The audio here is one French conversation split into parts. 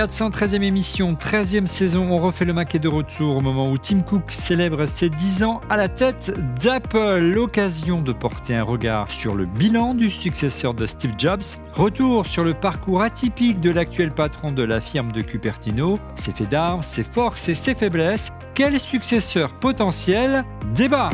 413e émission, 13e saison, on refait le Mac est de retour au moment où Tim Cook célèbre ses 10 ans à la tête d'Apple. L'occasion de porter un regard sur le bilan du successeur de Steve Jobs. Retour sur le parcours atypique de l'actuel patron de la firme de Cupertino, ses faits d'armes, ses forces et ses faiblesses. Quel successeur potentiel? Débat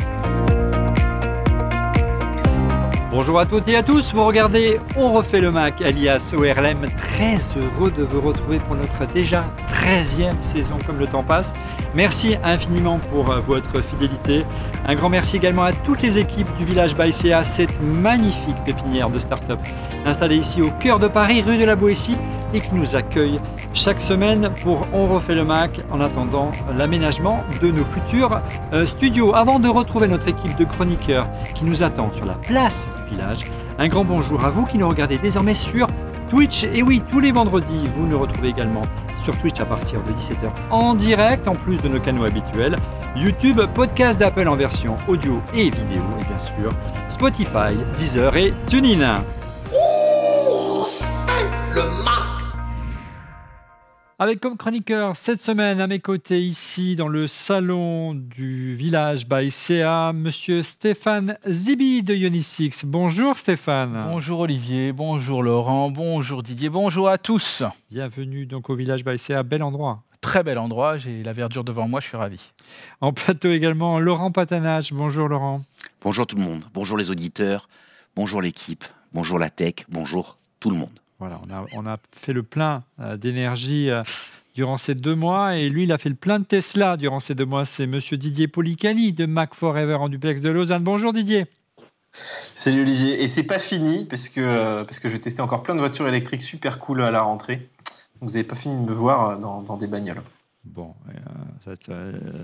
Bonjour à toutes et à tous, vous regardez On refait le Mac, alias ORLM. Très heureux de vous retrouver pour notre déjà 13e saison, comme le temps passe. Merci infiniment pour euh, votre fidélité. Un grand merci également à toutes les équipes du village Baïséa, cette magnifique pépinière de start-up installée ici au cœur de Paris, rue de la Boétie, et qui nous accueille chaque semaine pour On refait le Mac en attendant l'aménagement de nos futurs euh, studios. Avant de retrouver notre équipe de chroniqueurs qui nous attend sur la place du village, un grand bonjour à vous qui nous regardez désormais sur Twitch. Et oui, tous les vendredis, vous nous retrouvez également sur Twitch à partir de 17h en direct, en plus de nos canaux habituels. YouTube, podcast d'Apple en version audio et vidéo, et bien sûr Spotify, Deezer et TuneIn. Avec comme chroniqueur cette semaine à mes côtés ici dans le salon du village by CA, monsieur Stéphane Zibi de Ionisix. Bonjour Stéphane. Bonjour Olivier, bonjour Laurent, bonjour Didier, bonjour à tous. Bienvenue donc au village by CA, bel endroit. Très bel endroit, j'ai la verdure devant moi, je suis ravi. En plateau également, Laurent Patanage. Bonjour Laurent. Bonjour tout le monde, bonjour les auditeurs, bonjour l'équipe, bonjour la tech, bonjour tout le monde. Voilà, on a, fait le plein euh, d'énergie euh, durant ces deux mois et lui, il a fait le plein de Tesla durant ces deux mois. C'est monsieur Didier Policani de Mac Forever en duplex de Lausanne. Bonjour Didier. Salut Olivier. Et c'est pas fini parce que, euh, parce que je vais tester encore plein de voitures électriques super cool à la rentrée. Vous n'avez pas fini de me voir dans, dans des bagnoles. Bon, cette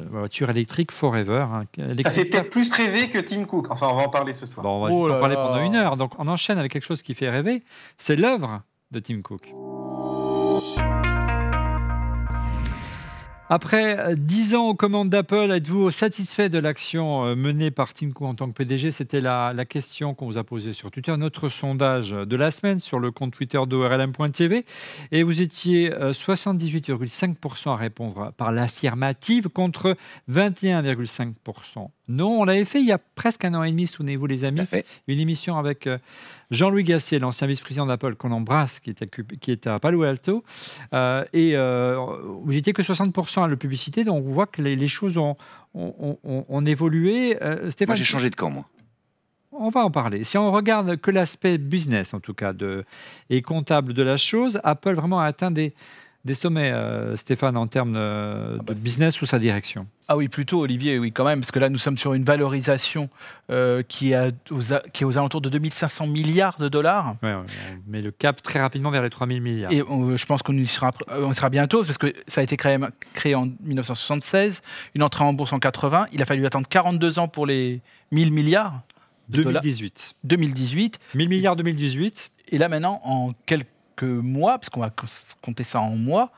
voiture électrique forever. Hein, Ça fait peut-être plus rêver que Tim Cook. Enfin, on va en parler ce soir. Bon, on va oh en parler pendant une heure. Donc, on enchaîne avec quelque chose qui fait rêver. C'est l'œuvre de Tim Cook. Après 10 ans aux commandes d'Apple, êtes-vous satisfait de l'action euh, menée par Tim Cook en tant que PDG C'était la, question qu'on vous a posée sur Twitter, notre sondage de la semaine sur le compte Twitter d'ORLM.tv. Et vous étiez 78,5% euh, à répondre par l'affirmative contre 21,5% non, on l'avait fait il y a presque un an et demi, souvenez-vous les amis, une émission avec euh, Jean-Louis Gasset, l'ancien vice-président d'Apple qu'on embrasse, qui était à Palo Alto. Euh, et euh, vous n'étiez que 60% à la publicité, donc on voit que les, choses ont, ont, évolué. Stéphane, moi j'ai changé de camp, moi. On va en parler. Si on regarde que l'aspect business, en tout cas, de, et comptable de la chose, Apple vraiment a atteint des, des sommets, euh, Stéphane, en termes euh, ah bah, de business ou sa direction Ah oui, plutôt, Olivier, oui, quand même, parce que là, nous sommes sur une valorisation euh, qui, est aux, qui est aux alentours de 2500 milliards de dollars. Oui, on met le cap très rapidement vers les 3000 milliards. Et je pense qu'on y sera, on sera bientôt, parce que ça a été créé, créé en 1976, une entrée en bourse en 80. Il a fallu attendre 42 ans pour les 1000 milliards. De 2018. 2018. 1000 milliards 2018. Et là, maintenant, en quelques que mois, parce qu'on va compter ça en mois,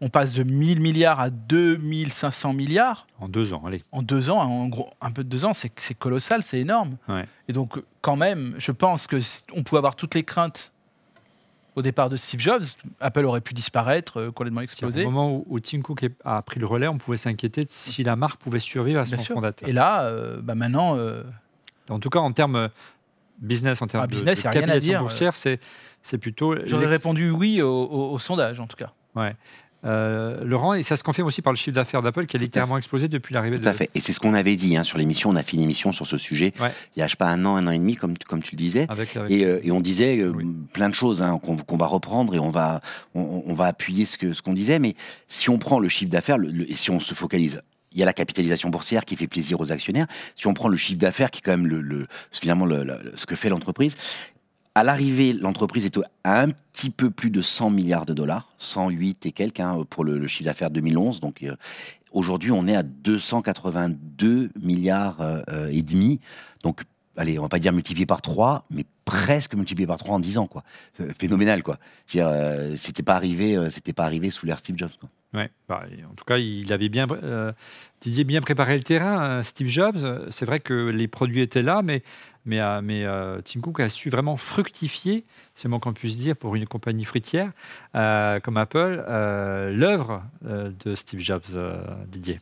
on passe de 1000 milliards à 2500 milliards. En deux ans, allez. En deux ans, en gros, un peu de deux ans, c'est colossal, c'est énorme. Et donc, quand même, je pense qu'on pouvait avoir toutes les craintes au départ de Steve Jobs. Apple aurait pu disparaître, euh, complètement exploser. Au moment où, Tim Cook a pris le relais, on pouvait s'inquiéter de si la marque pouvait survivre à son fondateur. Et là, euh, bah maintenant. Euh, en tout cas, en termes business, en termes ah, de, business, de, à dire. boursière, c'est c'est plutôt. J'aurais répondu oui au, sondage, en tout cas. Ouais. Euh, Laurent, et ça se confirme aussi par le chiffre d'affaires d'Apple qui a littéralement explosé depuis l'arrivée de. Tout à fait. Et c'est ce qu'on avait dit hein, sur l'émission. On a fait une émission sur ce sujet il y a, je sais pas, un an, un an et demi, comme, comme tu le disais. Et, euh, et, on disait euh, plein de choses hein, qu'on va reprendre et on va, on, va appuyer ce qu'on ce qu'on disait. Mais si on prend le chiffre d'affaires et si on se focalise il y a la capitalisation boursière qui fait plaisir aux actionnaires. Si on prend le chiffre d'affaires, qui est quand même le, finalement le, ce que fait l'entreprise, à l'arrivée, l'entreprise est à un petit peu plus de 100 milliards de dollars, 108 et quelques hein, pour le, chiffre d'affaires 2011. Donc euh, aujourd'hui, on est à 282 milliards euh, et demi. Donc allez, on va pas dire multiplié par 3, mais presque multiplié par 3 en 10 ans, quoi. Phénoménal, quoi. Euh, c'était pas arrivé, c'était pas arrivé sous l'ère Steve Jobs. Ouais, bah, en tout cas, il avait bien, bien préparé le terrain. Hein, Steve Jobs, c'est vrai que les produits étaient là, mais mais, mais Tim Cook a su vraiment fructifier, c'est moins qu'on puisse dire, pour une compagnie fruitière comme Apple, l'œuvre de Steve Jobs, Didier.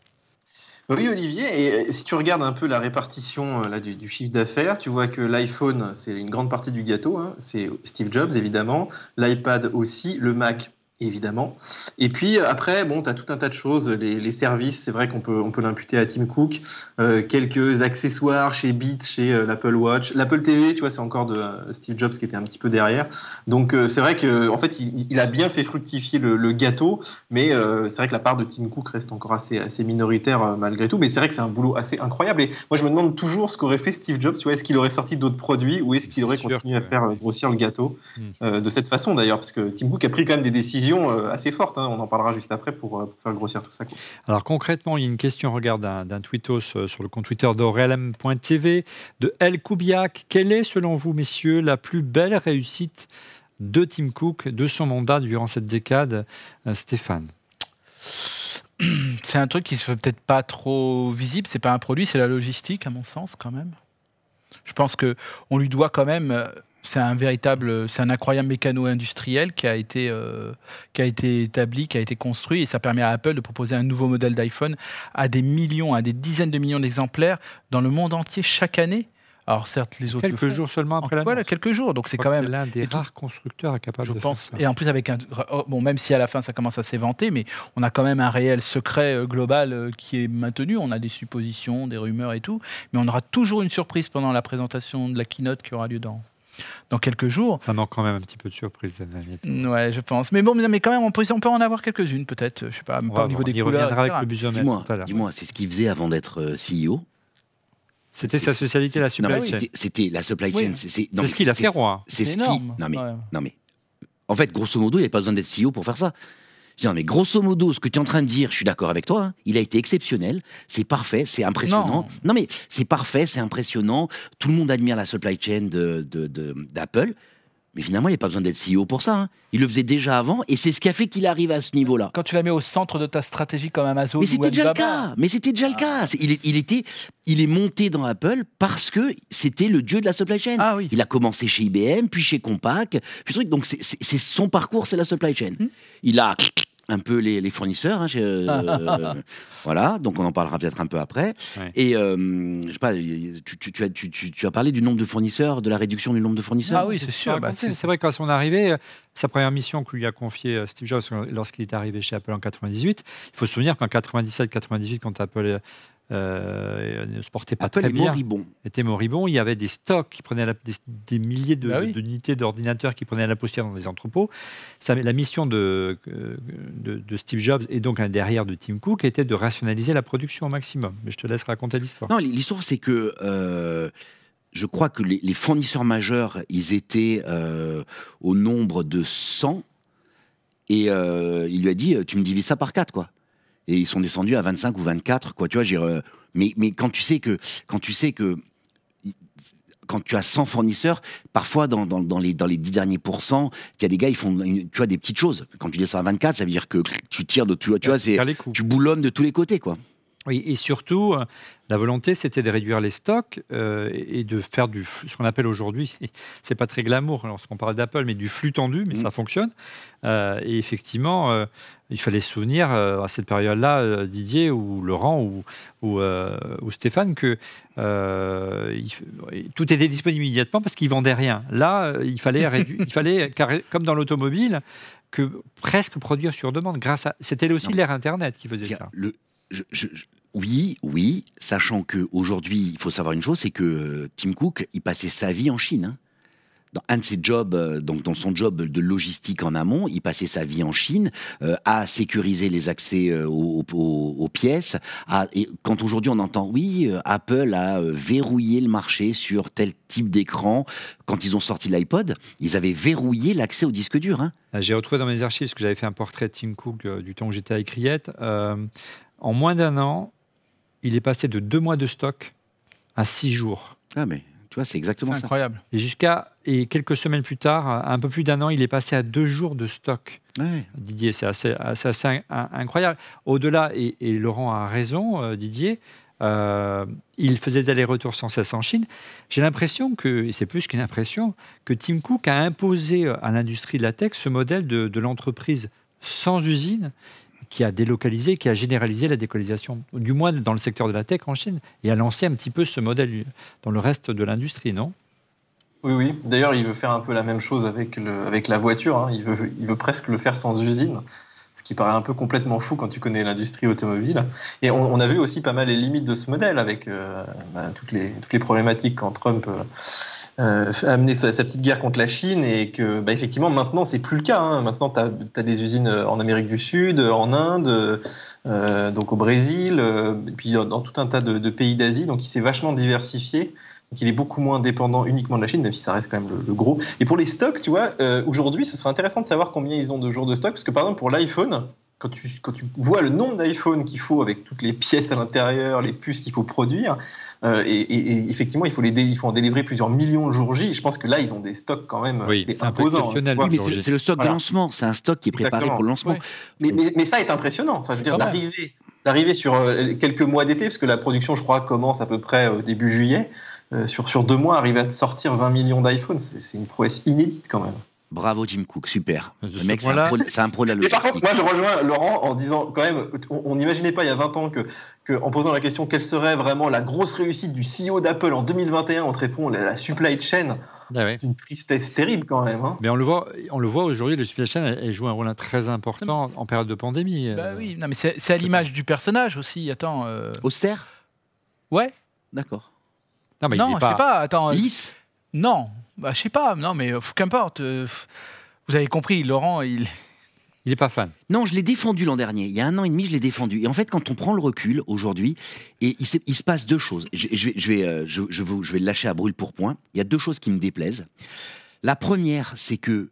Oui, Olivier, et si tu regardes un peu la répartition là, du, chiffre d'affaires, tu vois que l'iPhone, c'est une grande partie du gâteau, hein. c'est Steve Jobs évidemment, l'iPad aussi, le Mac évidemment. Et puis après, bon, tu as tout un tas de choses. Les, services, c'est vrai qu'on peut, on peut l'imputer à Tim Cook. Euh, quelques accessoires chez Beats, chez euh, l'Apple Watch. L'Apple TV, tu vois, c'est encore de euh, Steve Jobs qui était un petit peu derrière. Donc c'est vrai qu'en en fait, il, a bien fait fructifier le, gâteau, mais c'est vrai que la part de Tim Cook reste encore assez, assez minoritaire malgré tout. Mais c'est vrai que c'est un boulot assez incroyable. Et moi, je me demande toujours ce qu'aurait fait Steve Jobs. Tu vois, est-ce qu'il aurait sorti d'autres produits ou est-ce qu'il aurait continué à faire grossir le gâteau hmm. de cette façon d'ailleurs? Parce que Tim Cook a pris quand même des décisions euh, assez forte. Hein. On en parlera juste après pour, euh, faire grossir tout ça. Alors concrètement, il y a une question, regarde, d'un tweetos euh, sur le compte Twitter d'Aurelm.tv de El Koubiak. Quelle est, selon vous, messieurs, la plus belle réussite de Tim Cook, de son mandat durant cette décade, Stéphane? C'est un truc qui se fait peut-être pas trop visible. C'est pas un produit, c'est la logistique, à mon sens, quand même. Je pense que on lui doit quand même c'est un véritable, c'est un incroyable mécano industriel qui a été euh, qui a été établi, qui a été construit et ça permet à Apple de proposer un nouveau modèle d'iPhone à des millions, à des dizaines de millions d'exemplaires dans le monde entier chaque année. Alors certes, les autres quelques jours seulement après la Voilà, quelques jours. Donc c'est quand même l'un des rares constructeurs capables je de pense, faire ça. Et en plus avec un oh, bon, même si à la fin ça commence à s'éventer, mais on a quand même un réel secret euh, global euh, qui est maintenu. On a des suppositions, des rumeurs et tout, mais on aura toujours une surprise pendant la présentation de la keynote qui aura lieu dans dans quelques jours. Ça manque quand même un petit peu de surprise, Ouais, je pense. Mais bon, mais quand même, on peut, on peut en avoir quelques-unes, peut-être. Je sais pas, pas au niveau des couleurs. Dis-moi, dis-moi, c'est ce qu'il faisait avant d'être euh, CEO. C'était sa spécialité, la supply chain. C'était la supply chain. C'est ce qu'il a fait, roi. C'est ce qui. Non mais, non mais, en fait, grosso modo, il n'y a pas besoin d'être CEO pour faire ça. Non, mais grosso modo, ce que tu es en train de dire, je suis d'accord avec toi, hein, il a été exceptionnel, c'est parfait, c'est impressionnant. Non, mais c'est parfait, c'est impressionnant. Tout le monde admire la supply chain d'Apple. De, de, mais finalement, il n'y a pas besoin d'être CEO pour ça. Hein. Il le faisait déjà avant et c'est ce qui a fait qu'il arrive à ce niveau-là. Quand tu la mets au centre de ta stratégie comme Amazon Mais c'était déjà le cas. Mais c'était déjà le cas. Il, il, était, il est monté dans Apple parce que c'était le dieu de la supply chain. Ah, oui. Il a commencé chez IBM, puis chez Compaq, puis truc. Donc c'est son parcours, c'est la supply chain. Hmm. Il a un peu les, fournisseurs. Hein, euh, voilà, donc on en parlera peut-être un peu après. Et euh, je sais pas, tu, as, tu, as, parlé du nombre de fournisseurs, de la réduction du nombre de fournisseurs? Ah oui, c'est sûr. Bah, c'est vrai qu'à son arrivée, euh, sa première mission que lui a confiée Steve Jobs lorsqu'il est arrivé chez Apple en 98, il faut se souvenir qu'en 97-98, quand Apple euh, ne se portait pas très bien. Moribond. Était moribond. Il y avait des stocks qui prenaient des, milliers bah d'unités d'ordinateurs qui prenaient la poussière dans les entrepôts. Ça, la mission de, de, Steve Jobs et donc derrière de Tim Cook était de rationaliser la production au maximum. Mais je te laisse raconter l'histoire. Non, l'histoire c'est que euh, je crois que les, fournisseurs majeurs, ils étaient euh, au nombre de 100 et il lui a dit tu me divises ça par 4 quoi et ils sont descendus à 25 ou 24 quoi tu vois euh, mais mais quand tu sais que quand tu sais que quand tu as 100 fournisseurs, parfois dans, dans, dans les, dans les 10 derniers pourcents, il y a des gars, ils font tu vois, des petites choses. Quand tu descends à 24, ça veut dire que tu tires de tu vois, tu vois tu boulonnes de tous les côtés, quoi. Oui, et surtout, euh, la volonté, c'était de réduire les stocks euh, et de faire du, ce qu'on appelle aujourd'hui, c'est pas très glamour lorsqu'on parle d'Apple, mais du flux tendu, mais ça mm. fonctionne. Euh, et effectivement, il fallait se souvenir à cette période-là, Didier ou Laurent ou, ou, Stéphane, que tout était disponible immédiatement parce qu'ils vendaient rien. Là, il fallait, il fallait comme dans l'automobile, que presque produire sur demande. Grâce à, c'était aussi l'ère Internet qui faisait ça. Le, oui, oui, sachant que aujourd'hui, il faut savoir une chose, c'est que euh, Tim Cook, il passait sa vie en Chine. Hein. Dans un de ses jobs, euh, donc dans son job de logistique en amont, il passait sa vie en Chine euh, à sécuriser les accès aux, pièces. quand aujourd'hui on entend oui, Apple a verrouillé le marché sur tel type d'écran, quand ils ont sorti l'iPod, ils avaient verrouillé l'accès au disque dur. Hein. J'ai retrouvé dans mes archives, que j'avais fait un portrait de Tim Cook du temps où j'étais à Criette. En moins d'un an, il est passé de deux mois de stock à six jours. Ah, mais tu vois, c'est exactement ça. incroyable. Et jusqu'à et quelques semaines plus tard, un peu plus d'un an, il est passé à deux jours de stock. Didier, c'est assez, assez, incroyable. Au-delà, et, Laurent a raison, euh, Didier, Euh, il faisait des allers-retours sans cesse en Chine. J'ai l'impression que, et c'est plus qu'une impression, que Tim Cook a imposé à l'industrie de la tech ce modèle de, de l'entreprise sans usine qui a délocalisé, qui a généralisé la délocalisation, du moins dans le secteur de la tech en Chine, et a lancé un petit peu ce modèle dans le reste de l'industrie, non? Oui, oui. D'ailleurs, il veut faire un peu la même chose avec, le, avec la voiture. Hein. Il, veut, il veut presque le faire sans usine ce qui paraît un peu complètement fou quand tu connais l'industrie automobile. Et on, a vu aussi pas mal les limites de ce modèle avec euh, bah, toutes, les, problématiques quand Trump euh, euh, a amené sa, petite guerre contre la Chine et que bah, effectivement maintenant c'est plus le cas. Hein. Maintenant tu as, des usines en Amérique du Sud, en Inde, donc au Brésil, et puis dans, tout un tas de pays d'Asie. Donc il s'est vachement diversifié. Donc il est beaucoup moins dépendant uniquement de la Chine, même si ça reste quand même le, gros. Et pour les stocks, tu vois, euh, aujourd'hui, ce serait intéressant de savoir combien ils ont de jours de stock, parce que par exemple pour l'iPhone, quand tu, quand tu vois le nombre d'iPhone qu'il faut avec toutes les pièces à l'intérieur, les puces qu'il faut produire, euh, et, effectivement, il faut, les il faut en délivrer plusieurs millions le jour J. Je pense que là, ils ont des stocks quand même. Oui, c'est imposant. c'est le stock de lancement. C'est un stock qui est préparé pour le lancement. Mais, mais, ça est impressionnant. Enfin, je veux dire, d'arriver, d'arriver sur euh, quelques mois d'été, parce que la production, je crois, commence à peu près au début juillet. Euh, sur, sur deux mois, arriver à sortir 20 millions d'iPhone, c'est une prouesse inédite quand même. Bravo Jim Cook, super. Le mec, c'est un, pro, de la logistique. Mais par contre, moi je rejoins Laurent en disant quand même, on n'imaginait pas il y a 20 ans que, que, en posant la question quelle serait vraiment la grosse réussite du CEO d'Apple en 2021, on te répond la, supply chain. Ah c'est une tristesse terrible quand même. Hein. Mais on le voit, on le voit aujourd'hui, la supply chain elle, joue un rôle très important en période de pandémie. Bah oui, non, mais c'est à l'image du personnage aussi. Attends. Euh... Austère Ouais. D'accord. Non, mais non je pas... sais pas. Attends. Lisse Non. Bah, je sais pas. Non, mais euh, qu'importe. Euh, vous avez compris, Laurent, il. Il n'est pas fan. Non, je l'ai défendu l'an dernier. Il y a un an et demi, je l'ai défendu. Et en fait, quand on prend le recul aujourd'hui, et il, se passe deux choses. Je, vais, je, vais, euh, je, je vais le lâcher à brûle pour point. Il y a deux choses qui me déplaisent. La première, c'est que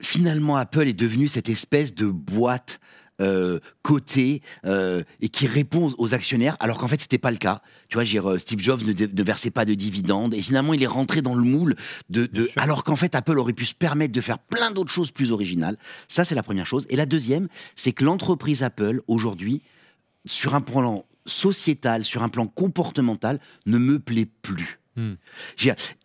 finalement, Apple est devenu cette espèce de boîte euh, côté euh, et qui répond aux actionnaires, alors qu'en fait c'était pas le cas. Tu vois, euh, Steve Jobs ne, versait pas de dividendes et finalement il est rentré dans le moule de, de alors qu'en fait Apple aurait pu se permettre de faire plein d'autres choses plus originales. Ça c'est la première chose. Et la deuxième, c'est que l'entreprise Apple aujourd'hui, sur un plan sociétal, sur un plan comportemental, ne me plaît plus. Hmm.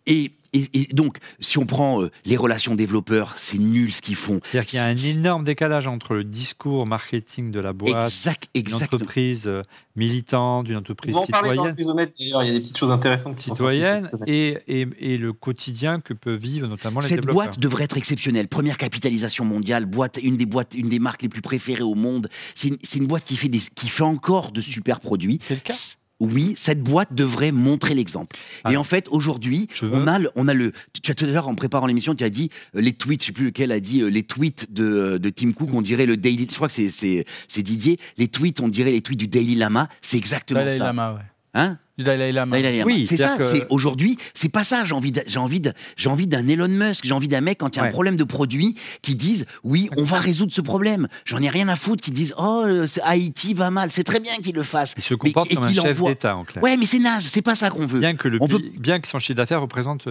Et et, donc, si on prend euh, les relations développeurs, c'est nul ce qu'ils font. C'est-à-dire qu'il y a un énorme décalage entre le discours marketing de la boîte, exact, une entreprise euh, militante, une entreprise on citoyenne. Dans le il y a des petites choses intéressantes qui citoyenne et, et, et, le quotidien que peuvent vivre notamment les Cette développeurs. boîte devrait être exceptionnelle. Première capitalisation mondiale, boîte, une des boîtes, une des marques les plus préférées au monde. C'est une, une, boîte qui fait, des, qui fait encore de super produits. C'est le cas oui, cette boîte devrait montrer l'exemple. et en fait, aujourd'hui, on a, le, on a le. Tu as tout à l'heure, en préparant l'émission, tu as dit euh, les tweets, je sais plus lequel a dit euh, les tweets de, euh, de, Tim Cook, on dirait le Daily. Je crois que c'est Didier. Les tweets, on dirait les tweets du Daily Lama. C'est exactement Daily ça. Lama, ouais. Hein? Du Dalai Lama. Oui, c'est ça. C'est aujourd'hui, c'est pas ça. J'ai envie, j'ai envie, j'ai envie d'un Elon Musk. J'ai envie d'un mec quand il y a un problème de produit qui disent oui, on va résoudre ce problème. J'en ai rien à foutre qui disent oh Haïti va mal. C'est très bien qu'il le fasse. Il se comporte comme un chef d'État en clair. Ouais, mais c'est naze. C'est pas ça qu'on veut. Bien que le bien que son chiffre d'affaires représente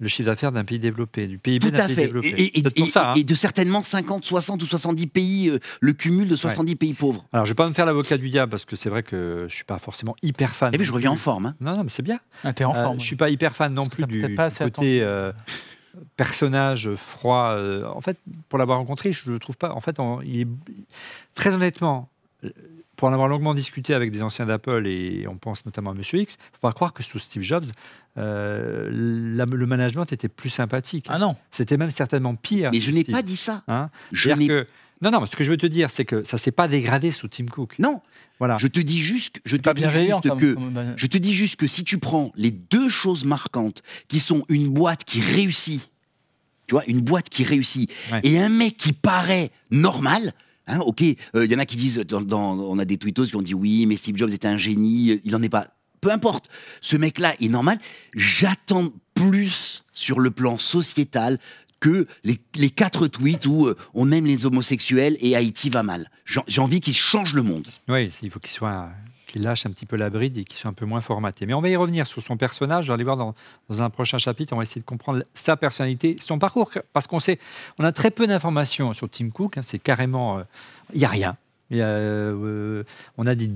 le chiffre d'affaires d'un pays développé, du PIB d'un pays développé. Et, et, et, ça, hein. et, de certainement 50, 60 ou 70 pays, euh, le cumul de 70 pays pauvres. Alors, je ne vais pas me faire l'avocat du diable parce que c'est vrai que je ne suis pas forcément hyper fan. Et eh je reviens en forme. Hein. Non, non, mais c'est bien. Ah, es en forme. Euh, je ne suis pas hyper fan non plus du, côté euh, personnage froid. en fait, pour l'avoir rencontré, je ne le trouve pas. En fait, il est très honnêtement pour en avoir longuement discuté avec des anciens d'Apple, et on pense notamment à Monsieur X, il ne faut pas croire que sous Steve Jobs, euh, le management était plus sympathique. Ah non. C'était même certainement pire. Mais je n'ai pas dit ça. Hein je que, non, non, ce que je veux te dire, c'est que ça s'est pas dégradé sous Tim Cook. Non. Voilà. Je te dis juste, je te dis juste que, je te dis juste que si tu prends les deux choses marquantes, qui sont une boîte qui réussit, tu vois, une boîte qui réussit, et un mec qui paraît normal, Hein, ok, il euh, y en a qui disent, on a des tweetos qui ont dit oui, mais Steve Jobs était un génie, il n'en est pas. Peu importe, ce mec-là est normal. J'attends plus sur le plan sociétal que les, quatre tweets où euh, on aime les homosexuels et Haïti va mal. J'ai envie qu'il change le monde. Oui, il faut qu'il soit qu'il lâche un petit peu la bride et qu'il soit un peu moins formaté. Mais on va y revenir sur son personnage. Vais aller voir dans, un prochain chapitre. On va essayer de comprendre sa personnalité, son parcours, parce qu'on sait, on a très peu d'informations sur Tim Cook. Hein. c'est carrément, euh, il n'y a rien. Euh, on a des,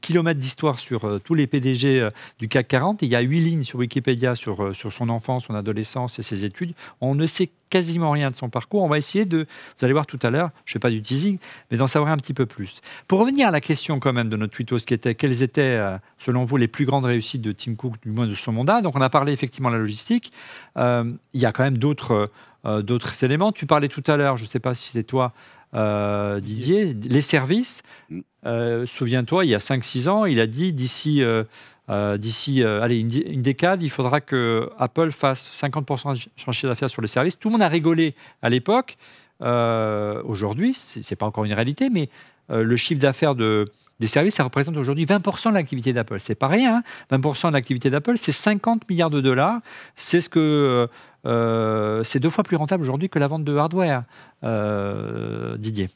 kilomètres d'histoire sur euh, tous les PDG euh, du CAC 40. il y a huit lignes sur Wikipédia sur, son enfance, son adolescence et ses études. On ne sait quasiment rien de son parcours. On va essayer de, vous allez voir tout à l'heure, je ne fais pas du teasing, mais d'en savoir un petit peu plus. Pour revenir à la question quand même de notre tweetos qui était quelles étaient, selon vous, les plus grandes réussites de Tim Cook, du moins de son mandat? Donc on a parlé effectivement de la logistique. il y a quand même d'autres éléments. Tu parlais tout à l'heure, je ne sais pas si c'est toi, euh, Didier, les services. Mm. Euh, souviens-toi, il y a 5-6 ans, il a dit d'ici euh, d'ici allez, une, décade, il faudra que Apple fasse 50% de chiffre d'affaires sur les services. Tout le monde a rigolé à l'époque. aujourd'hui, ce n'est pas encore une réalité, mais le chiffre d'affaires de, des services, ça représente aujourd'hui 20% de l'activité d'Apple. C'est pas rien. 20% hein. de l'activité d'Apple, c'est 50 milliards de dollars. C'est ce que euh, c'est deux fois plus rentable aujourd'hui que la vente de hardware, euh, Didier.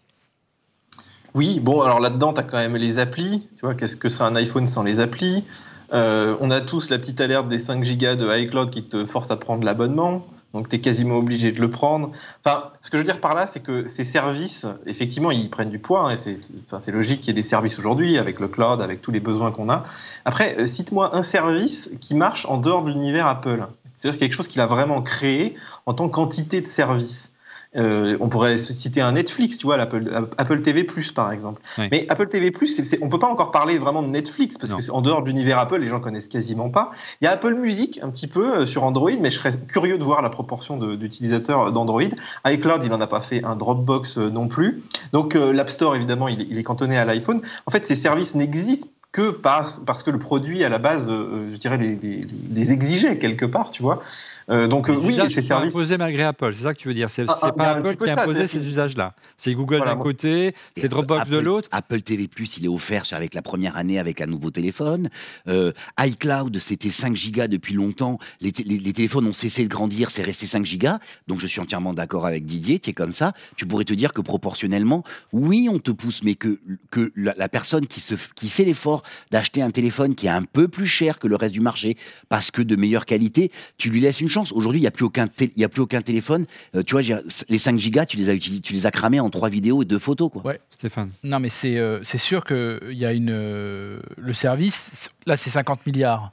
Oui, bon, alors là-dedans, tu as quand même les applis. Tu vois, qu'est-ce que serait un iPhone sans les applis? Euh, On a tous la petite alerte des 5 Go de iCloud qui te force à prendre l'abonnement. Donc, tu es quasiment obligé de le prendre. Enfin, ce que je veux dire par là, c'est que ces services, effectivement, ils prennent du poids. Hein, et c'est enfin, logique qu'il y ait des services aujourd'hui, avec le cloud, avec tous les besoins qu'on a. Après, cite-moi un service qui marche en dehors de l'univers Apple. C'est-à-dire quelque chose qu'il a vraiment créé en tant qu'entité de service. Euh, on pourrait citer un Netflix, tu vois, l'Apple Apple TV Plus par exemple. Mais Apple TV Plus, on peut pas encore parler vraiment de Netflix parce que en dehors de l'univers Apple, les gens connaissent quasiment pas. Il y a Apple Music un petit peu euh, sur Android, mais je serais curieux de voir la proportion d'utilisateurs d'Android. iCloud, il en a pas fait un Dropbox euh, non plus. Donc l'App Store, évidemment, il, il est cantonné à l'iPhone. En fait, ces services n'existent que parce, parce que le produit à la base, euh, je dirais, les, les, exigeait quelque part, tu vois. Euh, donc oui, ces services imposés malgré Apple, c'est ça que tu veux dire? C'est ah, ah, pas Apple qui a imposé ces usages-là. C'est Google d'un côté, c'est Dropbox de l'autre. Apple TV Plus, il est offert avec la première année avec un nouveau téléphone. Euh, iCloud, c'était 5 gigas depuis longtemps. Les, les, téléphones ont cessé de grandir, c'est resté 5 gigas. Donc je suis entièrement d'accord avec Didier, qui est comme ça. Tu pourrais te dire que proportionnellement, oui, on te pousse, mais que que la, la personne qui se qui fait l'effort d'acheter un téléphone qui est un peu plus cher que le reste du marché parce que de meilleure qualité, tu lui laisses une chance. Aujourd'hui, il n'y a, plus aucun il a plus aucun téléphone. Euh, tu vois, les 5 gigas, tu les as utilisés, tu les as cramés en 3 vidéos et 2 photos. Quoi. Ouais, Stéphane. Non, mais c'est euh, c'est sûr qu'il y a une. Euh, le service, là, c'est 50 milliards.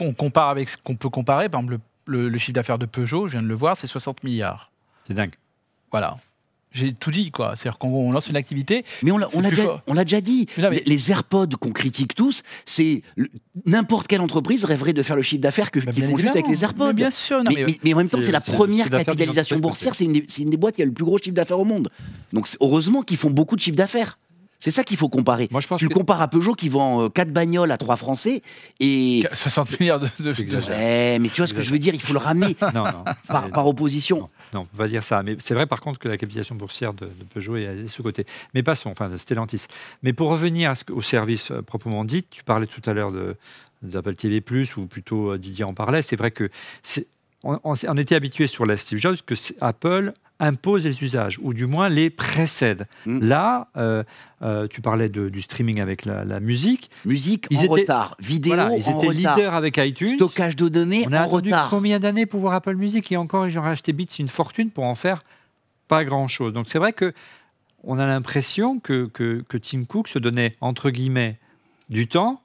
On compare avec ce qu'on peut comparer. Par exemple, le, le chiffre d'affaires de Peugeot, je viens de le voir, c'est 60 milliards. C'est dingue. Voilà. J'ai tout dit, quoi. C'est-à-dire qu'on lance une activité. Mais on l'a déjà, déjà, dit. Les AirPods qu'on critique tous, c'est n'importe quelle entreprise rêverait de faire le chiffre d'affaires que qu'ils font juste avec les AirPods. bien sûr. mais, en même temps, c'est la première capitalisation boursière. C'est une, une, des boîtes qui a le plus gros chiffre d'affaires au monde. Donc heureusement qu'ils font beaucoup de chiffre d'affaires. C'est ça qu'il faut comparer. Moi, je pense tu le compares à Peugeot qui vend 4 euh, bagnoles à 3 Français et. 60 milliards de. de... mais tu vois ce que je veux dire, il faut le ramener par, opposition. Non, on va dire ça. Mais c'est vrai par contre que la capitalisation boursière de, Peugeot est à ce côté. Mais passons, enfin, Stellantis. Mais pour revenir au service euh, proprement dit, tu parlais tout à l'heure d'Apple TV, ou plutôt euh, Didier en parlait. C'est vrai que on, on, était habitué sur la Steve Jobs que Apple impose les usages, ou du moins les précède. Mm. Là, euh, euh, tu parlais du streaming avec la, musique. Musique ils en retard, vidéo ils étaient leaders avec iTunes. Stockage de données On a en retard. combien d'années pour voir Apple Music? Et encore, ils ont racheté Beats une fortune pour en faire pas grand-chose. Donc c'est vrai que on a l'impression que, que, que Tim Cook se donnait, entre guillemets, du temps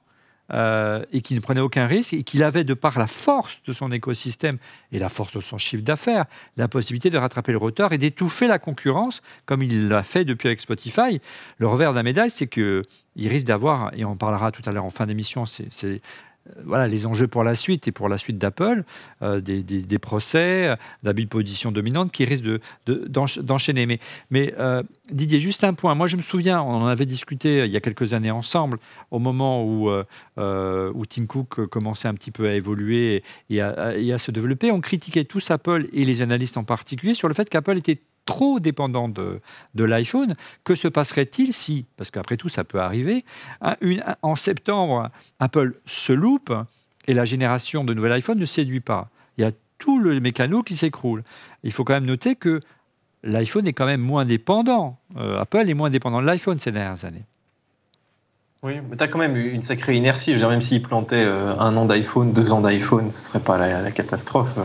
euh, et qui ne prenait aucun risque et qu'il avait, de par la force de son écosystème et la force de son chiffre d'affaires, la possibilité de rattraper le retard et d'étouffer la concurrence, comme il l'a fait depuis avec Spotify. Le revers de la médaille, c'est qu'il risque d'avoir, et on parlera tout à l'heure en fin d'émission, c'est voilà, les enjeux pour la suite et pour la suite d'Apple, euh, des, des, procès, d'habiles positions dominantes qui risquent d'enchaîner. De, mais, euh, Didier, juste un point. Moi, je me souviens, on en avait discuté il y a quelques années ensemble, au moment où, où Tim Cook commençait un petit peu à évoluer et à se développer. On critiquait tous Apple et les analystes en particulier sur le fait qu'Apple était trop dépendant de, l'iPhone, que se passerait-il si, parce qu'après tout ça peut arriver, en septembre, Apple se loupe et la génération de nouvel iPhone ne séduit pas? Il y a tout le mécano qui s'écroule. Il faut quand même noter que l'iPhone est quand même moins dépendant. Euh, Apple est moins dépendant de l'iPhone ces dernières années. Oui, mais tu as quand même une sacrée inertie. Je veux dire, même s'ils plantaient euh, un an d'iPhone, deux ans d'iPhone, ce serait pas la, catastrophe. Euh,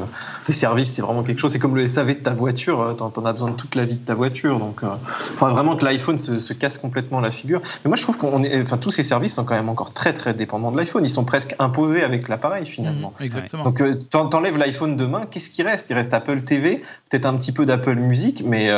les services, c'est vraiment quelque chose. C'est comme le SAV de ta voiture. Euh, tu en, as besoin de toute la vie de ta voiture. Donc, enfin, vraiment que l'iPhone se, casse complètement la figure. Mais moi, je trouve qu'on est, enfin, tous ces services sont quand même encore très, très dépendants de l'iPhone. Ils sont presque imposés avec l'appareil, finalement. Mmh, exactement. Donc, t'enlèves l'iPhone demain, qu'est-ce qui reste? Il reste Apple TV, peut-être un petit peu d'Apple Music, mais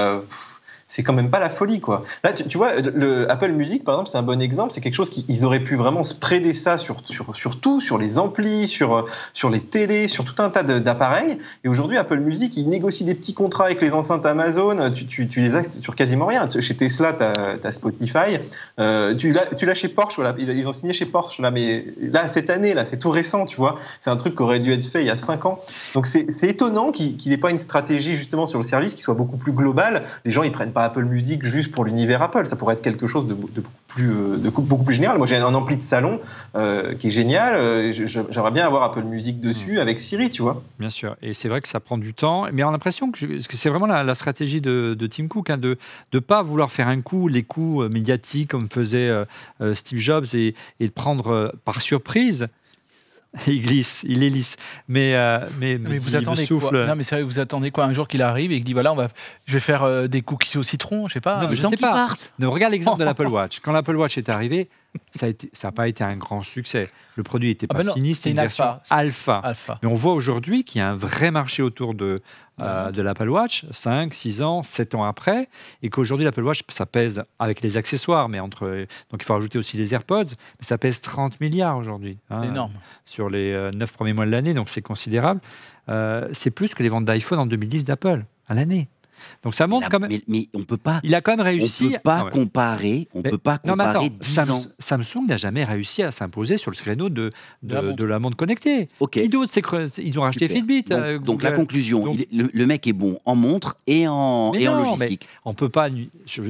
c'est quand même pas la folie, quoi. Là, tu, vois, le Apple Music, par exemple, c'est un bon exemple. C'est quelque chose qu'ils auraient pu vraiment se préder ça sur, sur, sur tout, sur les amplis, sur, sur les télés, sur tout un tas d'appareils. Et aujourd'hui, Apple Music, ils négocient des petits contrats avec les enceintes Amazon. Tu, tu, les as sur quasiment rien. Chez Tesla, tu as, Spotify. Euh, tu l'as chez Porsche, voilà. Ils ont signé chez Porsche, là. Mais là, cette année, là, c'est tout récent, tu vois. C'est un truc qui aurait dû être fait il y a 5 ans. Donc, c'est étonnant qu'il n'ait pas une stratégie, justement, sur le service qui soit beaucoup plus globale. Les gens, ils prennent Apple Music juste pour l'univers Apple. Ça pourrait être quelque chose de, beaucoup, plus, euh, de beaucoup plus général. Moi, j'ai un ampli de salon euh, qui est génial. Euh, j'aimerais bien avoir Apple Music dessus mm. avec Siri, tu vois. Bien sûr. Et c'est vrai que ça prend du temps. Mais on a l'impression que, c'est vraiment la, stratégie de, Tim Cook, hein, de ne pas vouloir faire un coup, les coups médiatiques comme faisait Steve Jobs et, et de prendre par surprise il glisse, il est lisse. Mais, euh, mais, mais vous attendez quoi Non, mais sérieux, vous attendez quoi Un jour qu'il arrive et qu'il dit voilà, on va, je vais faire euh, des cookies au citron, je sais pas. Non, mais je sais pas. regarde l'exemple de l'Apple Watch. Quand l'Apple Watch est arrivé, ça n'a pas été un grand succès. Le produit n'était ah pas ben fini, c'était une, version alpha. Mais on voit aujourd'hui qu'il y a un vrai marché autour de, euh, de l'Apple Watch, 5, 6 ans, 7 ans après, et qu'aujourd'hui l'Apple Watch, ça pèse avec les accessoires, mais entre, donc il faut rajouter aussi les AirPods, mais ça pèse 30 milliards aujourd'hui. Hein, c'est énorme. Sur les 9 euh, premiers mois de l'année, donc c'est considérable. Euh, c'est plus que les ventes d'iPhone en 2010 d'Apple, à l'année. Donc ça montre quand même. Mais, on peut pas. Il a quand même réussi. On peut pas ah comparer. On peut pas comparer non, Samsung, n'a jamais réussi à s'imposer sur le créneau de, de, la, montre connectée. Qui d'autre Ils ont racheté Fitbit. Donc, euh, la conclusion, le, mec est bon en montre et en, et en logistique. on peut pas. Je,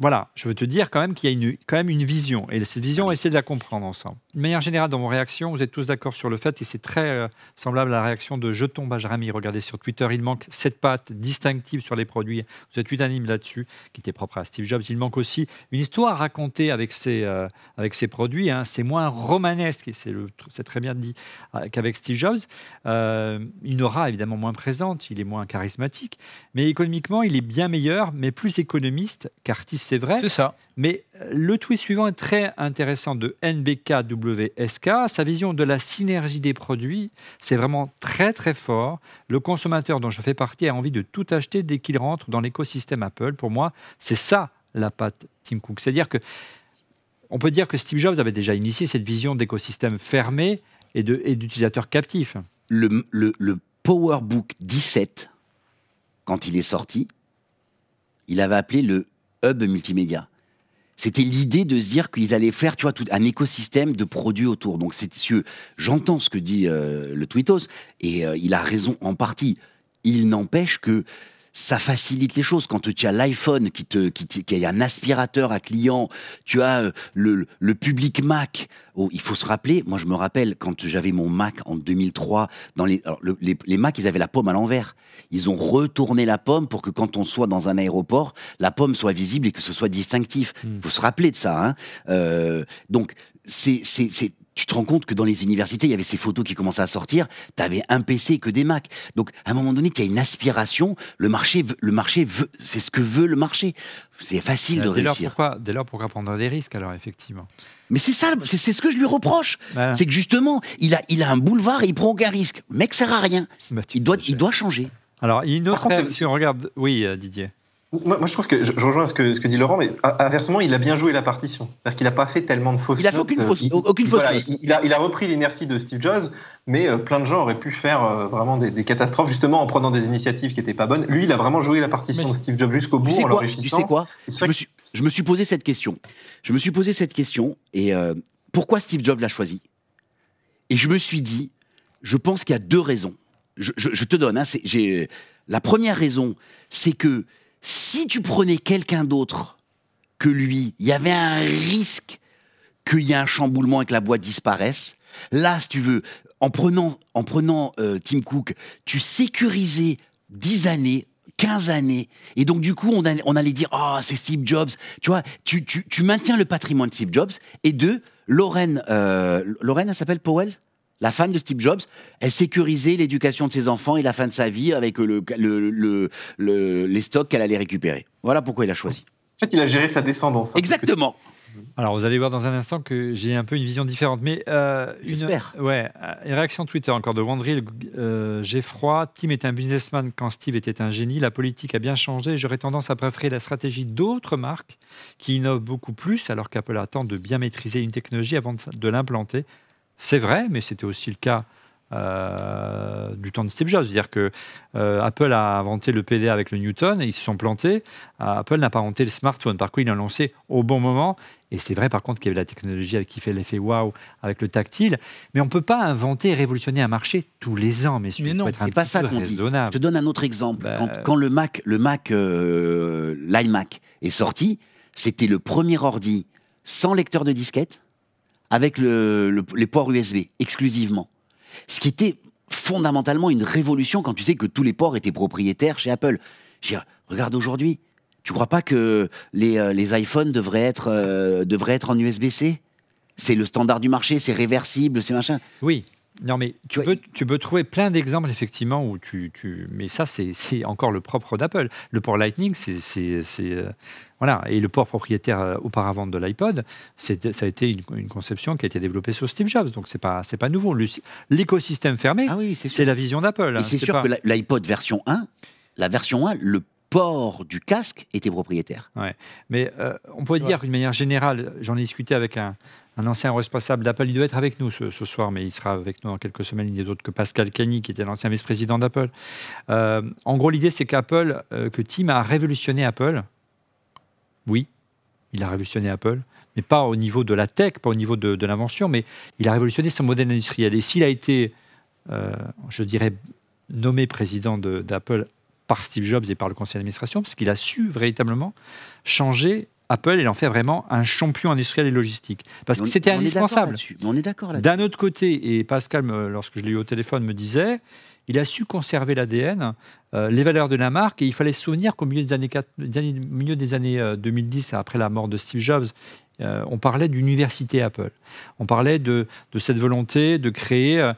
voilà, je veux te dire quand même qu'il y a une, quand même une vision. Et cette vision, on va essayer de la comprendre ensemble. De manière générale, dans vos réactions, vous êtes tous d'accord sur le fait, et c'est très euh, semblable à la réaction de Jeton Bajrami. Regardez sur Twitter, il manque cette patte distinctive sur les produits. Vous êtes unanime là-dessus, qui était propre à Steve Jobs. Il manque aussi une histoire à raconter avec ces, euh, avec ces produits. Hein. C'est moins romanesque, et c'est très bien dit, euh, qu'avec Steve Jobs. il aura évidemment moins présente, il est moins charismatique, mais économiquement, il est bien meilleur, mais plus économiste qu'artiste c'est vrai. C'est ça. Mais euh, le tweet suivant est très intéressant de NBKWSK. Sa vision de la synergie des produits, c'est vraiment très très fort. Le consommateur dont je fais partie a envie de tout acheter dès qu'il rentre dans l'écosystème Apple. Pour moi, c'est ça la patte Tim Cook. C'est-à-dire que on peut dire que Steve Jobs avait déjà initié cette vision d'écosystème fermé et d'utilisateurs captifs. Le, le, le PowerBook 17, quand il est sorti, il avait appelé le hub multimédia. C'était l'idée de se dire qu'ils allaient faire, tu vois, tout un écosystème de produits autour. Donc, c'est j'entends ce que dit euh, le Twitos et euh, il a raison en partie. Il n'empêche que ça facilite les choses. Quand tu as l'iPhone qui te, qui, qui a un aspirateur à client, tu as euh, le, le public Mac. Oh, il faut se rappeler. Moi, je me rappelle quand j'avais mon Mac en 2003. Dans les, les, les Mac, ils avaient la pomme à l'envers. Ils ont retourné la pomme pour que quand on soit dans un aéroport, la pomme soit visible et que ce soit distinctif. Il hmm. faut se rappeler de ça. Hein. Euh, donc, c'est tu te rends compte que dans les universités, il y avait ces photos qui commençaient à sortir, tu avais un PC que des Mac. Donc, à un moment donné, il y a une aspiration, le marché, le marché veut, c'est ce que veut le marché. C'est facile de réussir. pourquoi, dès lors, pourquoi prendre des risques, alors, effectivement? Mais c'est ça, c'est ce que je lui reproche. C'est que justement, il a, il a un boulevard et il prend aucun risque. Mec, ça sert à rien. Bah, il, doit, il doit changer. Alors, il y a une autre, si on regarde, oui, euh, Didier. Moi, je trouve que je, rejoins ce que, ce que dit Laurent, mais inversement, il a bien joué la partition. C'est-à-dire qu'il n'a pas fait tellement de fausses Il a fait aucune fausse, aucune fausse il, a, il, a, repris l'inertie de Steve Jobs, mais euh, plein de gens auraient pu faire euh, vraiment des, catastrophes, justement en prenant des initiatives qui n'étaient pas bonnes. Lui, il a vraiment joué la partition de Steve Jobs jusqu'au bout en l'enrichissant. Tu sais quoi je me, suis, je me, suis, posé cette question. Je me suis posé cette question, et euh, pourquoi Steve Jobs l'a choisi? Et je me suis dit, je pense qu'il y a deux raisons. Je, je te donne, hein, la première raison, c'est que si tu prenais quelqu'un d'autre que lui, il y avait un risque qu'il y ait un chamboulement et que la boîte disparaisse. Là, si tu veux, en prenant, en prenant euh, Tim Cook, tu sécurisais dix années 15 années. Et donc, du coup, on, allait dire, oh, c'est Steve Jobs. Tu vois, tu, tu, tu, maintiens le patrimoine de Steve Jobs. Et deux, Lorraine, euh, Lorraine, elle s'appelle Powell? La femme de Steve Jobs, elle sécurisait l'éducation de ses enfants et la fin de sa vie avec le, le, le, les stocks qu'elle allait récupérer. Voilà pourquoi il a choisi. En fait, il a géré sa descendance. Hein, Exactement. Alors, vous allez voir dans un instant que j'ai un peu une vision différente. Mais euh, J'espère. Ouais, une réaction Twitter encore de Wandril. Euh, j'ai froid. Tim est un businessman quand Steve était un génie. La politique a bien changé. J'aurais tendance à préférer la stratégie d'autres marques qui innovent beaucoup plus, alors qu'Apple attend de bien maîtriser une technologie avant de l'implanter. C'est vrai, mais c'était aussi le cas euh, du temps de Steve Jobs. C'est-à-dire que euh, Apple a inventé le PDA avec le Newton et ils se sont plantés. Euh, Apple n'a pas inventé le smartphone. Par contre, il l'a lancé au bon moment. Et c'est vrai, par contre, qu'il y avait la technologie qui fait l'effet waouh avec le tactile. Mais on ne peut pas inventer et révolutionner un marché tous les ans, messieurs. Mais non, c'est pas ça qu'on dit. Je te donne un autre exemple. Bah, quand, le Mac, le Mac, l'iMac est sorti, c'était le premier ordi sans lecteur de disquette avec les ports USB exclusivement. Ce qui était fondamentalement une révolution quand tu sais que tous les ports étaient propriétaires chez Apple. Je regarde aujourd'hui, tu crois pas que les, euh, les iPhones devraient être, euh, devraient être en USB-C C'est le standard du marché, c'est réversible, c'est machin. Oui. Non, mais tu, peux, tu peux trouver plein d'exemples, effectivement, où tu. tu... Mais ça, c'est encore le propre d'Apple. Le port Lightning, c'est. Voilà. Et le port propriétaire euh, auparavant de l'iPod, ça a été une, conception qui a été développée sur Steve Jobs. Donc, ce n'est pas, pas nouveau. L'écosystème fermé, ah oui, c'est la vision d'Apple. Et c'est sûr que l'iPod version 1, la version 1, le port du casque était propriétaire. Ouais. Mais euh, on pourrait dire d'une manière générale, j'en ai discuté avec un, un ancien responsable d'Apple. Il doit être avec nous ce, soir, mais il sera avec nous dans quelques semaines. Il a d'autre que Pascal Cagny, qui était l'ancien vice-président d'Apple. Euh, en gros, l'idée, c'est qu'Apple, euh, que Tim a révolutionné Apple. Oui, il a révolutionné Apple, mais pas au niveau de la tech, pas au niveau de, l'invention, mais il a révolutionné son modèle industriel. Et s'il a été, euh, je dirais, nommé président d'Apple par Steve Jobs et par le conseil d'administration, parce qu'il a su véritablement changer Apple, il en fait vraiment un champion industriel et logistique. Parce que c'était indispensable. On est d'accord là D'un autre côté, et Pascal, lorsque je l'ai eu au téléphone, me disait, il a su conserver l'ADN, euh, les valeurs de la marque, et il fallait se souvenir qu'au milieu des années, milieu des années 2010, euh, après la mort de Steve Jobs, euh, on parlait d'université Apple. On parlait de, cette volonté de créer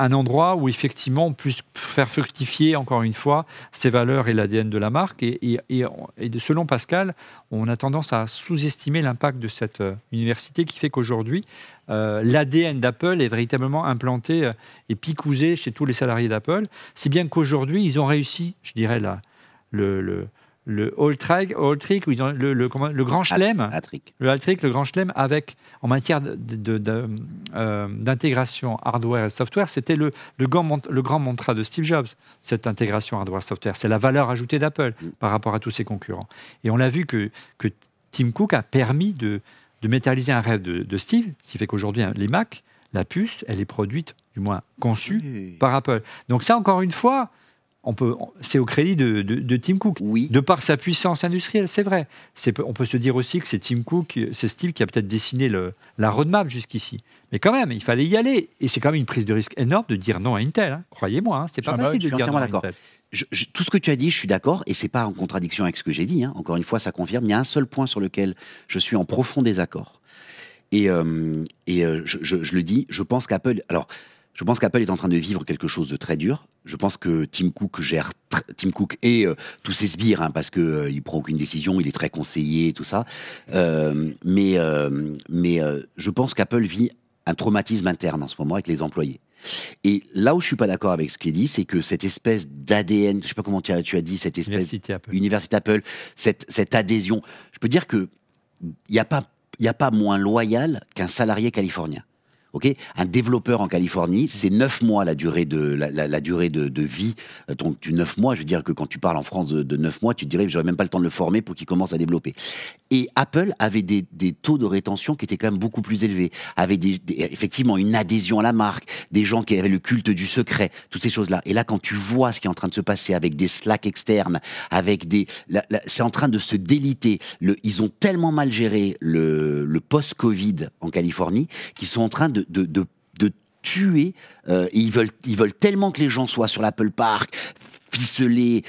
un endroit où effectivement on puisse faire fructifier encore une fois ces valeurs et l'ADN de la marque. Et, selon Pascal, on a tendance à sous-estimer l'impact de cette euh, université qui fait qu'aujourd'hui, euh, l'ADN d'Apple est véritablement implanté euh, et picousé chez tous les salariés d'Apple, si bien qu'aujourd'hui, ils ont réussi, je dirais, la, le le All Trick, all trick le, le, le, grand chelem, le trick, le grand chelem avec en matière euh, d'intégration hardware et software, c'était le, le, grand, le grand mantra de Steve Jobs, cette intégration hardware-software. C'est la valeur ajoutée d'Apple mm. par rapport à tous ses concurrents. Et on l'a vu que, que Tim Cook a permis de, de matérialiser un rêve de, Steve, ce qui fait qu'aujourd'hui, hein, les Mac, la puce, elle est produite, du moins conçue, par Apple. Donc ça, encore une fois, on peut, c'est au crédit de, Tim Cook. Oui. De par sa puissance industrielle, c'est vrai. on peut se dire aussi que c'est Tim Cook, c'est Steve qui a peut-être dessiné le, la roadmap jusqu'ici. Mais quand même, il fallait y aller. Et c'est quand même une prise de risque énorme de dire non à Intel. Hein. Croyez-moi, hein. c'est pas facile de dire non à Intel. tout ce que tu as dit, je suis d'accord, et c'est pas en contradiction avec ce que j'ai dit. Hein. Encore une fois, ça confirme. Il y a un seul point sur lequel je suis en profond désaccord. Et, euh, et euh, je, je, le dis, je pense qu'Apple. Alors, je pense qu'Apple est en train de vivre quelque chose de très dur. Je pense que Tim Cook gère Tim Cook et euh, tous ses sbires hein, parce que euh, il prend aucune décision, il est très conseillé, tout ça. Euh, mais mais je pense qu'Apple vit un traumatisme interne en ce moment avec les employés. Et là où je suis pas d'accord avec ce qui est dit, c'est que cette espèce d'ADN, je sais pas comment tu as, tu as dit, cette espèce université Apple, université Apple cette, cette adhésion, je peux dire que il n'y a pas il a pas moins loyal qu'un salarié californien. Ok, un développeur en Californie, c'est neuf mois la durée de la, durée de, vie. Euh, donc tu neuf mois, je veux dire que quand tu parles en France de, neuf mois, tu te dirais que j'aurais même pas le temps de le former pour qu'il commence à développer. Et Apple avait des, taux de rétention qui étaient quand même beaucoup plus élevés, avait effectivement une adhésion à la marque, des gens qui avaient le culte du secret, toutes ces choses-là. Et là, quand tu vois ce qui est en train de se passer avec des Slack externes, avec des, c'est en train de se déliter. Ils ont tellement mal géré le post-Covid en Californie qu'ils sont en train de de, tuer. et ils veulent, ils veulent tellement que les gens soient sur l'Apple Park, ficelés,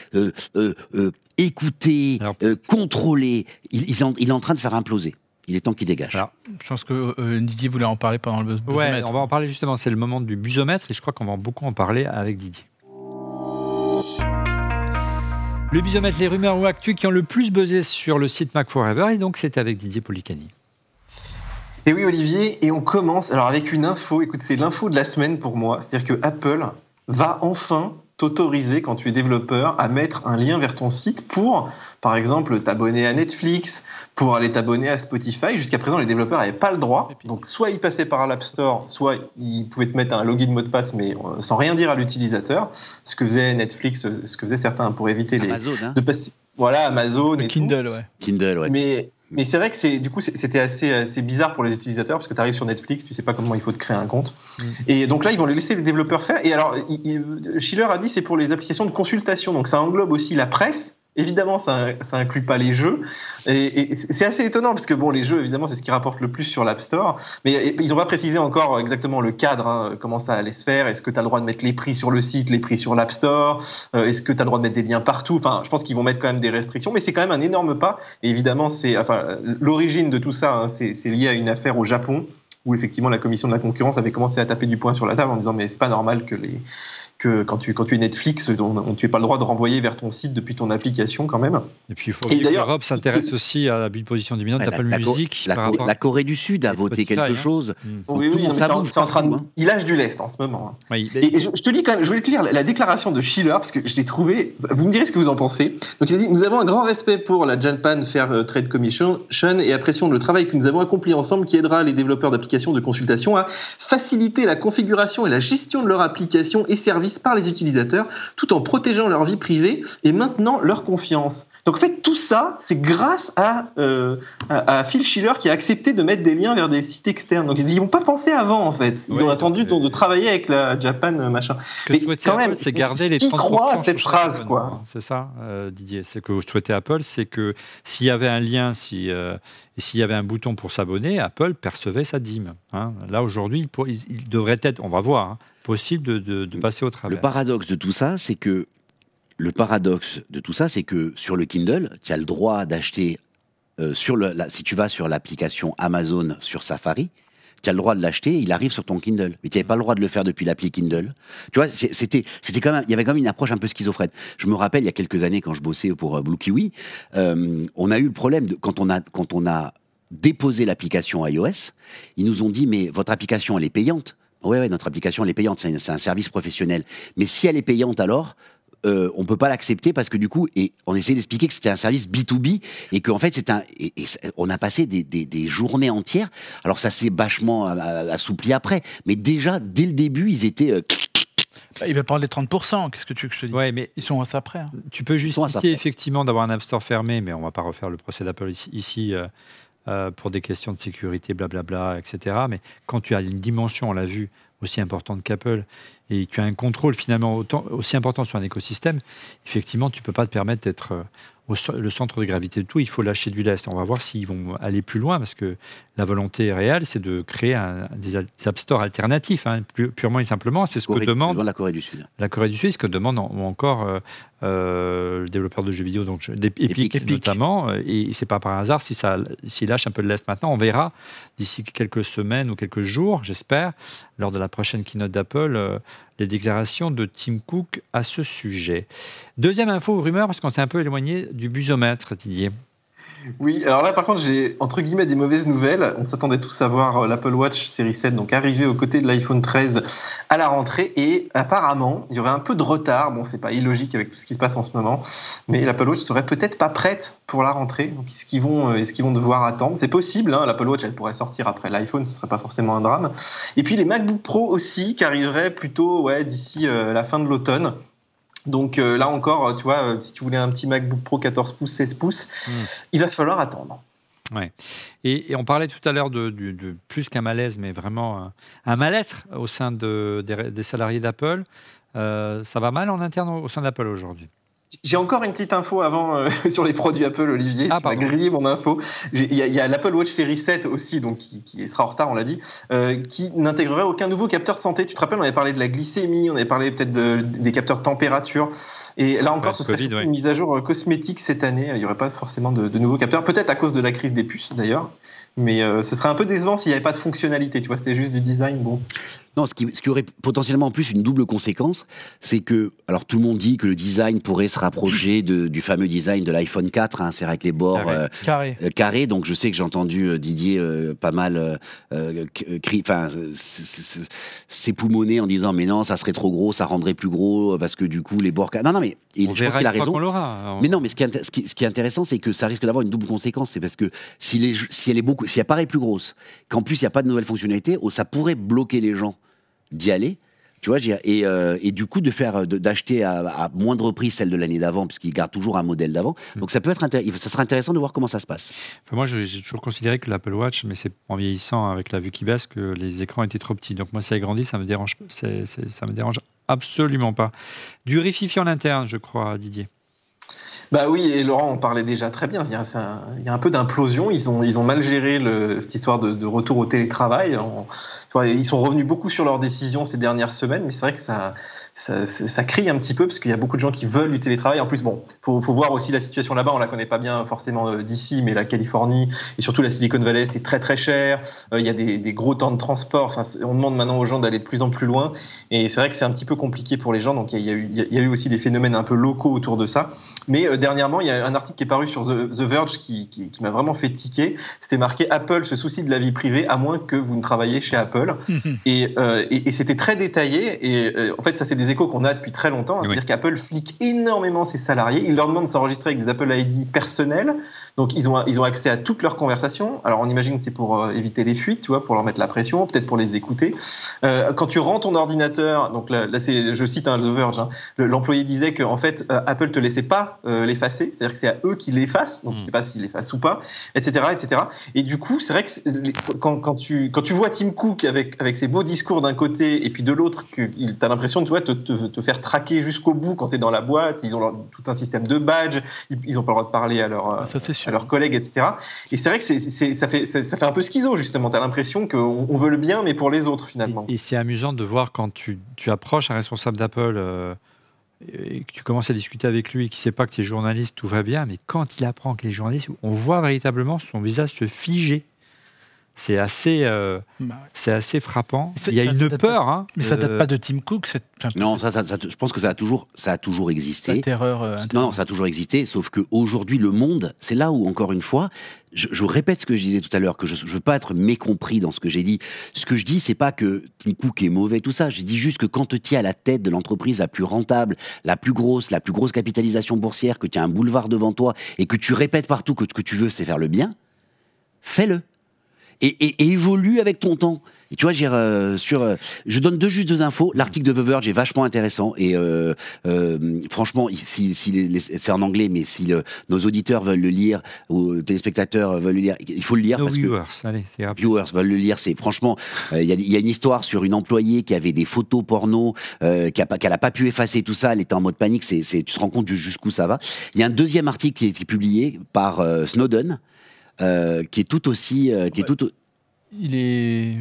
écoutés, contrôlés. Il, il, est en train de faire imploser. Il est temps qu'il dégage. je pense que Didier voulait en parler pendant le busomètre. Ouais, on va en parler justement. C'est le moment du busomètre et je crois qu'on va beaucoup en parler avec Didier. Le bisomètre, les rumeurs ou actus qui ont le plus buzzé sur le site Mac Forever. Et donc, c'est avec Didier Policani. Et oui, Olivier, et on commence alors avec une info. Écoute, c'est l'info de la semaine pour moi. C'est-à-dire que Apple va enfin t'autoriser, quand tu es développeur, à mettre un lien vers ton site pour, par exemple, t'abonner à Netflix, pour aller t'abonner à Spotify. Jusqu'à présent, les développeurs n'avaient pas le droit. Donc, soit ils passaient par l'App Store, soit ils pouvaient te mettre un login mot de passe, mais euh, sans rien dire à l'utilisateur. Ce que faisait Netflix, ce que faisaient certains pour éviter les. Amazon, hein. de passer, voilà, Amazon. Et Kindle, ouais. Kindle, ouais. Mais mais c'est vrai que c'est du coup c'était assez, assez bizarre pour les utilisateurs parce que tu arrives sur Netflix, tu sais pas comment il faut te créer un compte. Mm. Et donc là, ils vont les laisser les développeurs faire. Et alors, Schiller a dit c'est pour les applications de consultation. Donc ça englobe aussi la presse Évidemment, ça, ça inclut pas les jeux. Et, c'est assez étonnant parce que bon, les jeux, évidemment, c'est ce qui rapporte le plus sur l'App Store. Mais ils n'ont pas précisé encore exactement le cadre, hein, comment ça allait se faire. Est-ce que tu as le droit de mettre les prix sur le site, les prix sur l'App Store? Euh, Est-ce que tu as le droit de mettre des liens partout? Enfin, je pense qu'ils vont mettre quand même des restrictions, mais c'est quand même un énorme pas. Et évidemment, l'origine de tout ça, hein, c'est lié à une affaire au Japon où effectivement la commission de la concurrence avait commencé à taper du poing sur la table en disant mais c'est pas normal que les que quand tu quand tu es Netflix on, tu n'aies pas le droit de renvoyer vers ton site depuis ton application quand même. Et puis il faut que l'Europe s'intéresse aussi à la position dominante d'Apple Music. La, la, Corée du Sud a voté quelque hein. chose. Mm. Oui, oui, ça c'est en, train de, hein. il lâche du lest en ce moment. Hein. et, je, te dis quand même, je voulais te lire la, déclaration de Schiller parce que je l'ai trouvé. Vous me direz ce que vous en pensez. Donc il a dit nous avons un grand respect pour la Japan Fair euh, Trade Commission et apprécions le travail que nous avons accompli ensemble qui aidera les développeurs d'applications de consultation à faciliter la configuration et la gestion de leur application et services par les utilisateurs, tout en protégeant leur vie privée et maintenant leur confiance. Donc en fait, tout ça, c'est grâce à, euh, à, Phil Schiller qui a accepté de mettre des liens vers des sites externes. Donc ils n'y ont pas pensé avant, en fait. Ils ont attendu de, travailler avec la Japan, euh, machin. Mais quand même, c'est garder les 30 croient à cette phrase, quoi. C'est ça, euh, Didier. C'est que je souhaitais Apple, c'est que s'il y avait un lien, si, s'il y avait un bouton pour s'abonner, Apple percevait sa dîme. Hein. Là, aujourd'hui, il, devrait être, on va voir, hein, possible de, passer au travers. Le paradoxe de tout ça, c'est que le paradoxe de tout ça, c'est que sur le Kindle, tu as le droit d'acheter euh, sur le, si tu vas sur l'application Amazon sur Safari, tu as le droit de l'acheter, il arrive sur ton Kindle. Mais tu n'avais pas le droit de le faire depuis l'appli Kindle. Tu vois, c'était, c'était quand même, il y avait quand même une approche un peu schizophrène. Je me rappelle, il y a quelques années, quand je bossais pour euh, Blue Kiwi, euh, on a eu le problème de, quand on a, quand on a déposé l'application iOS, ils nous ont dit, mais votre application, elle est payante. Oui, ouais, notre application, elle est payante, c'est un, service professionnel. Mais si elle est payante alors, euh, on peut pas l'accepter parce que du coup, et on essayait d'expliquer que c'était un service B2B et qu'en fait, c'est un, et, on a passé des, des, journées entières. Alors ça s'est vachement assoupli après, mais déjà dès le début, ils étaient euh, bah, il va parler des 30%, qu'est-ce que tu veux que je te dise ouais, mais Ils sont à ça près. Hein. Tu peux justifier effectivement d'avoir un App Store fermé, mais on va pas refaire le procès d'Apple ici, euh, pour des questions de sécurité, blablabla, etc. Mais quand tu as une dimension, on l'a vu, aussi importante qu'Apple, et tu as un contrôle finalement autant, aussi important sur un écosystème, effectivement, tu ne peux pas te permettre d'être euh, le centre de gravité de tout, il faut lâcher du lest. On va voir s'ils vont aller plus loin, parce que la volonté réelle, c'est de créer des, App Store alternatifs, hein, purement et simplement. C'est ce que demande la Corée du Sud. La Corée du Sud, ce que demande encore euh, euh, le développeur de jeux vidéo, donc Epic, notamment. Euh, et c'est pas par hasard si ça, s'il lâche un peu de l'est maintenant. On verra d'ici quelques semaines ou quelques jours, j'espère, lors de la prochaine keynote d'Apple, les déclarations de Tim Cook à ce sujet. Deuxième info rumeur, parce qu'on s'est un peu éloigné du busomètre, Didier. Oui, alors là par contre j'ai entre guillemets des mauvaises nouvelles. On s'attendait tous à voir euh, l'Apple Watch série 7 donc arriver aux côtés de l'iPhone 13 à la rentrée et apparemment il y aurait un peu de retard. Bon c'est pas illogique avec tout ce qui se passe en ce moment, mais l'Apple Watch serait peut-être pas prête pour la rentrée. Donc est-ce qu'ils vont, euh, vont devoir attendre? C'est possible. Hein, L'Apple Watch elle pourrait sortir après l'iPhone, ce serait pas forcément un drame. Et puis les MacBook Pro aussi qui arriveraient plutôt d'ici euh, la fin de l'automne. Donc euh, là encore, tu vois, euh, si tu voulais un petit MacBook Pro 14 pouces, 16 pouces, hmm. il va falloir attendre. Ouais. Et, on parlait tout à l'heure de, plus qu'un malaise, mais vraiment un, mal-être au sein de, des, salariés d'Apple. Euh, ça va mal en interne au sein d'Apple aujourd'hui? J'ai encore une petite info avant euh, sur les produits Apple, Olivier. Ah, tu m'as grillé mon info. Il y a, l'Apple Watch Series 7 aussi, donc qui, sera en retard, on l'a dit, euh, qui n'intégrerait aucun nouveau capteur de santé. Tu te rappelles, on avait parlé de la glycémie, on avait parlé peut-être des capteurs de température. Et là encore, ce serait une mise à jour euh, cosmétique cette année. Il n'y aurait pas forcément de, nouveaux capteurs, peut-être à cause de la crise des puces d'ailleurs. Mais ce serait un peu décevant s'il n'y avait pas de fonctionnalité. Tu vois, c'était juste du design. Bon. Non, ce qui, ce qui, aurait potentiellement en plus une double conséquence, c'est que, alors tout le monde dit que le design pourrait se rapprocher de, du fameux design de l'iPhone 4, hein, c'est avec les bords euh, euh, carrés. Donc je sais que j'ai entendu euh, Didier pas mal enfin, s'époumoner en disant mais non, ça serait trop gros, ça rendrait plus gros parce que du coup les bords carrés. Non, non, mais je pense qu'il a raison. Hein, mais non, mais ce qui est, ce qui, ce qui est intéressant, c'est que ça risque d'avoir une double conséquence, c'est parce que si, les, si elle est beaucoup, si elle paraît plus grosse, qu'en plus il n'y a pas de nouvelles fonctionnalités, oh, ça pourrait bloquer les gens d'y aller. Tu vois, et, euh, et, du coup de faire d'acheter à, moindre prix celle de l'année d'avant, puisqu'ils gardent toujours un modèle d'avant. Mm. Donc ça peut être ça sera intéressant de voir comment ça se passe. Enfin, moi, j'ai toujours considéré que l'Apple Watch, mais c'est en vieillissant avec la vue qui baisse, que les écrans étaient trop petits. Donc moi, si elle grandit, ça me dérange, ça me dérange absolument pas. Du rififi en interne, je crois, Didier. Bah oui, et Laurent en parlait déjà très bien. Il y a, un, il y a peu d'implosion. Ils ont, ils ont mal géré cette histoire de, retour au télétravail. ils sont revenus beaucoup sur leurs décisions ces dernières semaines, mais c'est vrai que ça, ça, crie un petit peu parce qu'il y a beaucoup de gens qui veulent du télétravail. En plus, bon, faut, faut voir aussi la situation là-bas. On la connaît pas bien forcément euh, d'ici, mais la Californie et surtout la Silicon Valley, c'est très très cher. Euh, il y a des, gros temps de transport. On demande maintenant aux gens d'aller de plus en plus loin, et c'est vrai que c'est un petit peu compliqué pour les gens. Donc il y, a eu, il y a eu aussi des phénomènes un peu locaux autour de ça. Mais euh, dernièrement, il y a un article qui est paru sur The, Verge qui, m'a vraiment fait tiquer. C'était marqué Apple se soucie de la vie privée à moins que vous ne travaillez chez Apple. Euh, et, c'était très détaillé. Et euh, en fait, ça, c'est des échos qu'on a depuis très longtemps. Hein. C'est-à-dire qu'Apple flique énormément ses salariés. Il leur demande de s'enregistrer avec des Apple ID personnels. Donc, ils ont, ils ont accès à toutes leurs conversations. Alors, on imagine que c'est pour euh, éviter les fuites, tu vois, pour leur mettre la pression, peut-être pour les écouter. quand tu rends ton ordinateur, donc là, c'est, je cite un The Verge, hein, l'employé disait qu'en fait, Apple te laissait pas l'effacer c'est-à-dire que c'est à eux qui l'effacent, donc je ne sais pas s'ils l'effacent ou pas, etc., etc. Et du coup, c'est vrai que quand, quand, tu, quand tu vois Tim Cook avec, avec ses beaux discours d'un côté et puis de l'autre, tu as l'impression de te, te, te, faire traquer jusqu'au bout quand tu es dans la boîte, ils ont tout un système de badge, ils n'ont pas le droit de parler à, leur, ah, à leurs collègues, etc. Et c'est vrai que ça, fait, ça, fait un peu schizo, justement. Tu as l'impression qu'on on veut le bien, mais pour les autres, finalement. Et, c'est amusant de voir quand tu, tu approches un responsable d'Apple. Euh, tu commences à discuter avec lui et qu'il ne sait pas que tu es journaliste, tout va bien, mais quand il apprend que les journalistes, on voit véritablement son visage se figer. C'est assez, euh, bah c'est assez frappant. Il y a une peur. Hein, mais ça date euh, pas de Tim Cook cette... Non, ça, je pense que ça a toujours, ça a toujours existé. Cette erreur. Euh, non, ça a toujours existé, sauf qu'aujourd'hui, le monde, c'est là où, encore une fois, je, répète ce que je disais tout à l'heure, que je ne veux pas être mécompris dans ce que j'ai dit. Ce que je dis, c'est pas que Tim Cook est mauvais, tout ça. Je dis juste que quand tu tiens à la tête de l'entreprise la plus rentable, la plus grosse, la plus grosse capitalisation boursière, que tu as un boulevard devant toi et que tu répètes partout que ce que tu veux, c'est faire le bien, fais-le et, évolue avec ton temps. Et tu vois, j'ai euh, sur, euh, je donne deux juste deux infos. L'article de The Verge est vachement intéressant et euh, franchement, si, si c'est en anglais, mais si nos auditeurs veulent le lire ou téléspectateurs veulent le lire, il faut le lire parce viewers, que allez, viewers veulent le lire. C'est franchement, il y, y, a une histoire sur une employée qui avait des photos porno, a pas, qu'elle a pas pu effacer tout ça. Elle était en mode panique. C'est, tu te rends compte jusqu'où ça va. Il y a un deuxième article qui a été publié par Snowden. Qui est tout aussi, qui est tout, il est.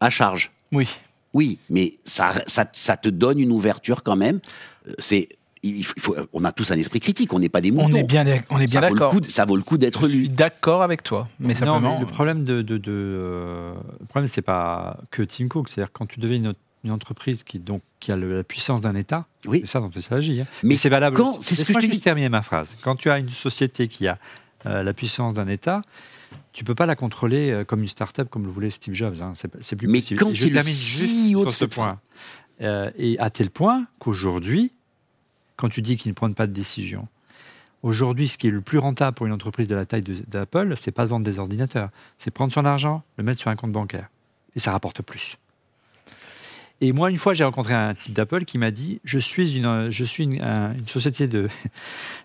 À charge. Oui. Oui, mais ça, ça, ça te donne une ouverture quand même. Euh, c'est il faut, on a tous un esprit critique, on n'est pas des moutons. On est bien, on est bien d'accord. Ça vaut le coup d'être lu. Suis d'accord avec toi, mais simplement. le problème de, de, de euh, le problème c'est pas que Tim Cook, c'est-à-dire quand tu deviens une, entreprise qui donc qui a la puissance d'un État, oui. c'est ça dont il s'agit. Hein. Mais, c'est valable. C'est ce que je dis. terminer ma phrase. Quand tu as une société qui a euh, la puissance d'un État, tu peux pas la contrôler euh, comme une start-up comme le voulait Steve Jobs. Hein. C'est plus Mais possible. quand termine juste sur ce point. Euh, et à tel point qu'aujourd'hui, quand tu dis qu'ils ne prennent pas de décision, aujourd'hui, ce qui est le plus rentable pour une entreprise de la taille d'Apple, c'est pas de vendre des ordinateurs, c'est prendre son argent, le mettre sur un compte bancaire. Et ça rapporte plus. Et moi, une fois, j'ai rencontré un type d'Apple qui m'a dit Je suis une, je suis une, société de,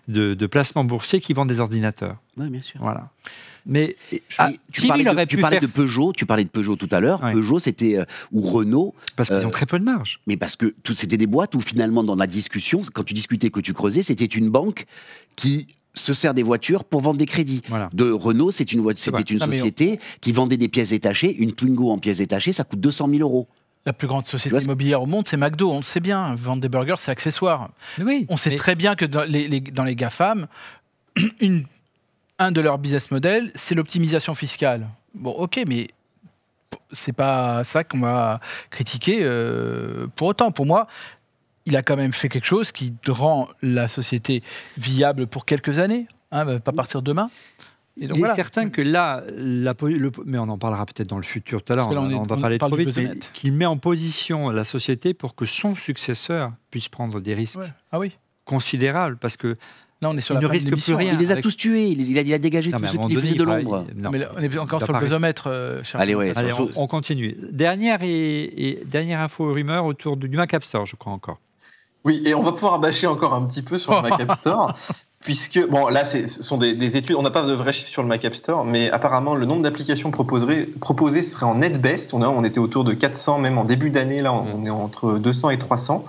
de, placement boursier qui vend des ordinateurs. Oui, bien sûr. Voilà. Mais ah, tu, parlais, de, tu parlais de, Peugeot, tu parlais de Peugeot tout à l'heure. Peugeot, c'était euh, ou Renault. Parce qu'ils ont euh, très peu de marge. Mais parce que c'était des boîtes où finalement dans la discussion, quand tu discutais, que tu creusais, c'était une banque qui se sert des voitures pour vendre des crédits. De Renault, une, c'était une société qui vendait des pièces détachées. Une Twingo en pièces détachées, ça coûte 200 000 euros. La plus grande société immobilière au monde, c'est McDo. On le sait bien. Vendre des burgers, c'est accessoire. Oui, on sait très bien que dans les, dans les GAFAM, une, un de leurs business models, c'est l'optimisation fiscale. Bon, ok, mais c'est pas ça qu'on va critiquer euh, pour autant. Pour moi, il a quand même fait quelque chose qui rend la société viable pour quelques années, hein, pas partir demain. Et donc, il est certain que là, la, mais on en parlera peut-être dans le futur tout à l'heure, on, va parler de trop vite, qu'il met en position la société pour que son successeur puisse prendre des risques ah oui. considérables. Parce que Là, on est sur il ne risque plus rien. Il les a tous tués. Il, a, il a, dégagé tous ceux qui faisaient de l'ombre. Mais on est encore sur le pesomètre. Euh, Allez, ouais, Allez on, continue. Dernière, et, dernière info rumeur autour du Mac App Store, je crois encore. Oui, et on va pouvoir bâcher encore un petit peu sur le Mac App Store puisque, bon, là, ce sont des, études, on n'a pas de vrais chiffres sur le Mac App Store, mais apparemment, le nombre d'applications proposées serait en net best. On, on était autour de 400, même en début d'année, là, on, est entre 200 et 300.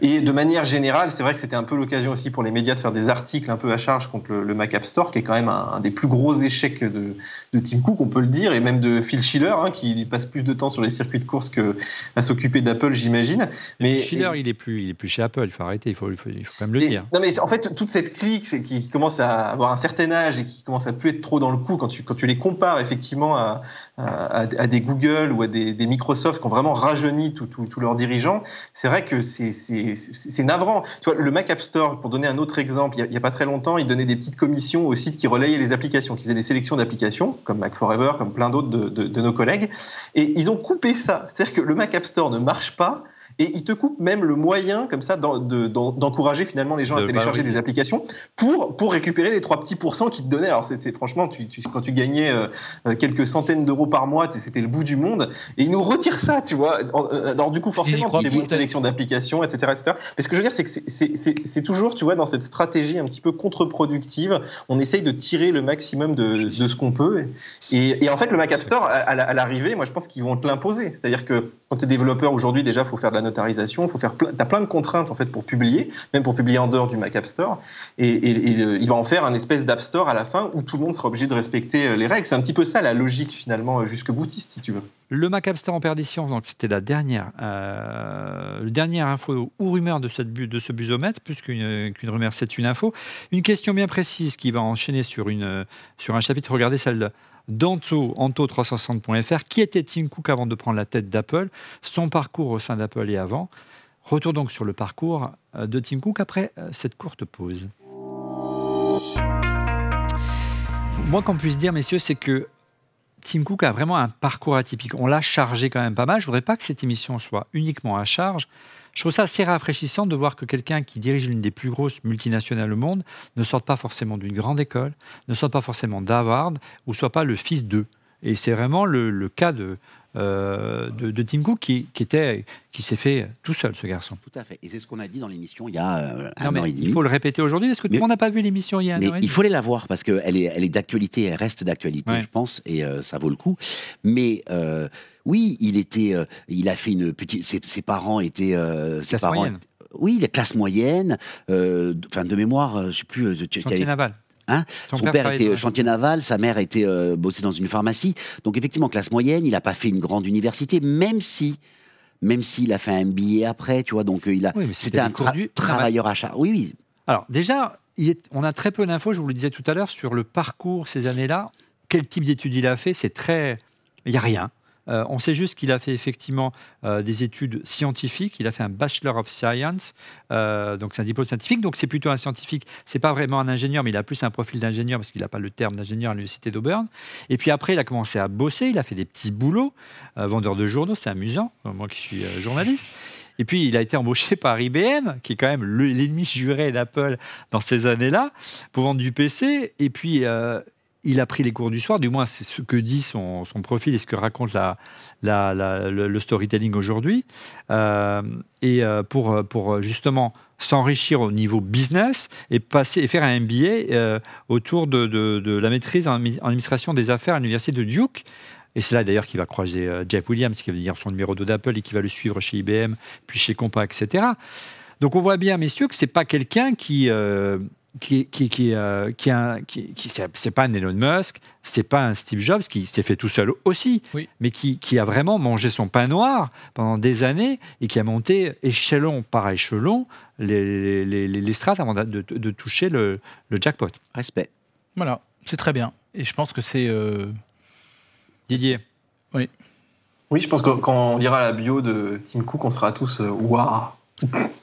Et de manière générale, c'est vrai que c'était un peu l'occasion aussi pour les médias de faire des articles un peu à charge contre le, Mac App Store, qui est quand même un, des plus gros échecs de, Tim Cook, on peut le dire, et même de Phil Schiller, hein, qui passe plus de temps sur les circuits de course qu'à s'occuper d'Apple, j'imagine. Mais Schiller, il est plus, il est plus chez Apple. Il faut arrêter. Il faut, il faut, quand même le dire. Non, mais en fait, toute cette clique qui commencent à avoir un certain âge et qui commencent à plus être trop dans le coup, quand tu, quand tu les compares effectivement à, des Google ou à des, Microsoft qui ont vraiment rajeuni tous leurs dirigeants, c'est vrai que c'est navrant. Tu vois, le Mac App Store, pour donner un autre exemple, il n'y a, pas très longtemps, il donnait des petites commissions aux sites qui relayaient les applications, qui faisaient des sélections d'applications, comme Mac Forever, comme plein d'autres de, de, de nos collègues. Et ils ont coupé ça. C'est-à-dire que le Mac App Store ne marche pas et il te coupe même le moyen comme ça d'encourager finalement les gens à télécharger des applications pour, pour récupérer les trois petits pourcents qu'ils te donnaient. Alors c'est franchement, tu, quand tu gagnais euh, quelques centaines d'euros par mois, c'était le bout du monde. Et ils nous retirent ça, tu vois. Euh, alors du coup, forcément, tu fais moins de sélection d'applications, etc., etc. Mais ce que je veux dire, c'est que c'est toujours, tu vois, dans cette stratégie un petit peu contre-productive, on essaye de tirer le maximum de, de ce qu'on peut. Et, et, en fait, le Mac App Store, à, à l'arrivée, moi je pense qu'ils vont te l'imposer. C'est-à-dire que quand tu es développeur aujourd'hui, déjà, il faut faire de la notarisation, faut faire plein, as plein de contraintes en fait pour publier, même pour publier en dehors du Mac App Store. Et, il va en faire un espèce d'App Store à la fin où tout le monde sera obligé de respecter euh, les règles. C'est un petit peu ça la logique finalement euh, jusque boutiste si tu veux. Le Mac App Store en perdition, donc c'était la dernière, euh, dernière info ou rumeur de, cette, de ce busomètre, plus qu'une rumeur, c'est une info. Une question bien précise qui va enchaîner sur, une, sur un chapitre. Regardez celle d'Anto, Anto360.fr. Qui était Tim Cook avant de prendre la tête d'Apple? Son parcours au sein d'Apple et avant. Retour donc sur le parcours euh, de Tim Cook après euh, cette courte pause. Moi, qu'on puisse dire, messieurs, c'est que Tim Cook a vraiment un parcours atypique. On l'a chargé quand même pas mal. Je ne voudrais pas que cette émission soit uniquement à charge. Je trouve ça assez rafraîchissant de voir que quelqu'un qui dirige l'une des plus grosses multinationales au monde ne sorte pas forcément d'une grande école, ne sorte pas forcément d'Harvard, ou soit pas le fils d'eux. Et c'est vraiment le, cas de, euh, de, Tim Cook qui, était, qui s'est fait tout seul, ce garçon. Tout à fait. Et c'est ce qu'on a dit dans l'émission il y a euh, un an et demi. Il faut le répéter aujourd'hui, parce que tout le monde n'a pas vu l'émission il y a un an et demi. Il faut aller la voir, parce qu'elle est, elle est d'actualité, elle reste d'actualité, je pense, et euh, ça vaut le coup. Mais oui, il était, euh, il a fait une petite. Ses, parents étaient. Euh, ses parents, moyenne. Oui, la classe moyenne. Euh, enfin, de mémoire, je sais plus. Chantier naval. Hein? Son, père, était chantier naval, sa mère était bossée dans une pharmacie. Donc effectivement, classe moyenne, il n'a pas fait une grande université, même si, même s'il a fait un MBA après, tu vois. Donc il a, c'était un travailleur achat. Oui, oui. Alors déjà, il est, on a très peu d'infos. Je vous le disais tout à l'heure sur le parcours ces années-là. Quel type d'études il a fait C'est très, il y a rien. Euh, on sait juste qu'il a fait effectivement euh, des études scientifiques. Il a fait un Bachelor of Science, euh, donc c'est un diplôme scientifique. Donc c'est plutôt un scientifique. C'est pas vraiment un ingénieur, mais il a plus un profil d'ingénieur parce qu'il n'a pas le terme d'ingénieur à l'université d'Auburn. Et puis après, il a commencé à bosser. Il a fait des petits boulots, vendeur de journaux. C'est amusant, moi qui suis journaliste. Et puis, il a été embauché par IBM, qui est quand même l'ennemi juré d'Apple dans ces années-là, pour vendre du PC. Et puis, il a pris les cours du soir, du moins c'est ce que dit son, profil et ce que raconte la, le, storytelling aujourd'hui. Euh, et euh, pour, pour justement s'enrichir au niveau business et, passer, et faire un MBA euh, autour de, de, la maîtrise en, administration des affaires à l'université de Duke. Et c'est là d'ailleurs qu'il va croiser Jeff Williams, qui va devenir son numéro 2 d'Apple et qui va le suivre chez IBM, puis chez Compa, etc. Donc on voit bien, messieurs, que c'est pas quelqu'un qui, qui, qui, qui, euh, qui, qui c'est pas un Elon Musk, c'est pas un Steve Jobs qui s'est fait tout seul aussi, mais qui, qui, a vraiment mangé son pain noir pendant des années et qui a monté échelon par échelon les, les, les, strates avant de, de, toucher le, le, jackpot. Respect. Voilà, c'est très bien. Et je pense que c'est. Euh, Didier. Oui. Oui, je pense que quand on lira la bio de Tim Cook, on sera tous euh, waouh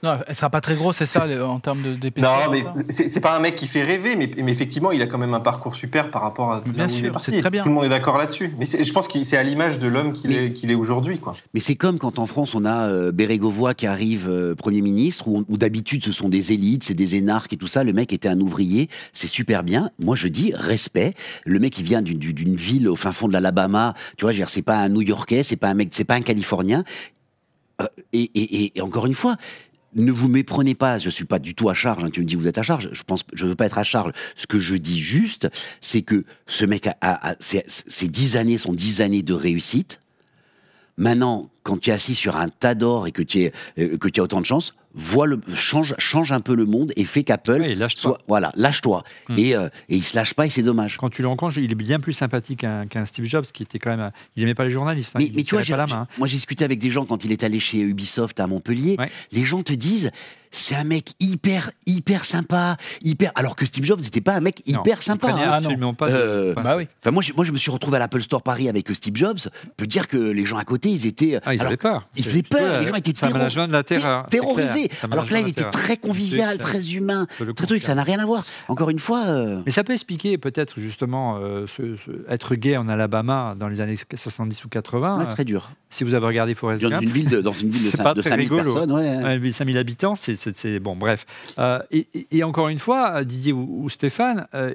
non, elle sera pas très grosse, c'est ça, en termes de Non, mais c'est pas un mec qui fait rêver, mais, mais, effectivement, il a quand même un parcours super par rapport à. Bien sûr, c'est très bien. Tout le monde est d'accord là-dessus. Mais je pense que c'est à l'image de l'homme qu'il est, aujourd'hui, quoi. Mais c'est comme quand en France on a euh, Bérégovoy qui arrive euh, premier ministre, où, d'habitude ce sont des élites, c'est des énarques et tout ça. Le mec était un ouvrier, c'est super bien. Moi je dis respect. Le mec il vient d'une ville au fin fond de l'Alabama, tu vois, c'est pas un New-Yorkais, c'est pas un mec, c'est pas un Californien. Euh, et, encore une fois, ne vous méprenez pas, je suis pas du tout à charge. Hein, tu me dis vous êtes à charge, je pense, je veux pas être à charge. Ce que je dis juste, c'est que ce mec a, a, dix années sont dix années de réussite. Maintenant, quand tu es assis sur un tas d'or et que tu euh, que tu as autant de chance, voit le, change, change un peu le monde et fait qu'Apple soit. Voilà, lâche-toi. Hmm. Et, euh, et il se lâche pas et c'est dommage. Quand tu le rencontres, il est bien plus sympathique qu'un Steve Jobs qui était quand même. Il aimait pas les journalistes. Hein, mais, mais tu vois, la main. moi j'ai discuté avec des gens quand il est allé chez Ubisoft à Montpellier. Les gens te disent c'est un mec hyper, hyper sympa, hyper. Alors que Steve Jobs n'était pas un mec hyper sympa. Hein. absolument pas. Euh, bah oui. Enfin, moi, je, moi, je me suis retrouvé à l'Apple Store Paris avec Steve Jobs. Je peux dire que les gens à côté, ils étaient. Ah, ils avaient peur. Ils faisaient peur. Les gens étaient de la terreur, terrorisés. Alors que là, il était très convivial, très humain, très truc. Ça n'a rien à voir. Encore une fois. Euh, Mais ça peut expliquer peut-être justement euh, être gay en Alabama dans les années 70 ou 80. très dur. Si vous avez regardé Forrest Gump. Dans une ville de, dans une ville de, 5, 5000 personnes. Ouais. 5000 habitants, c'est bon, bref. Euh, et, encore une fois, Didier ou, Stéphane, euh,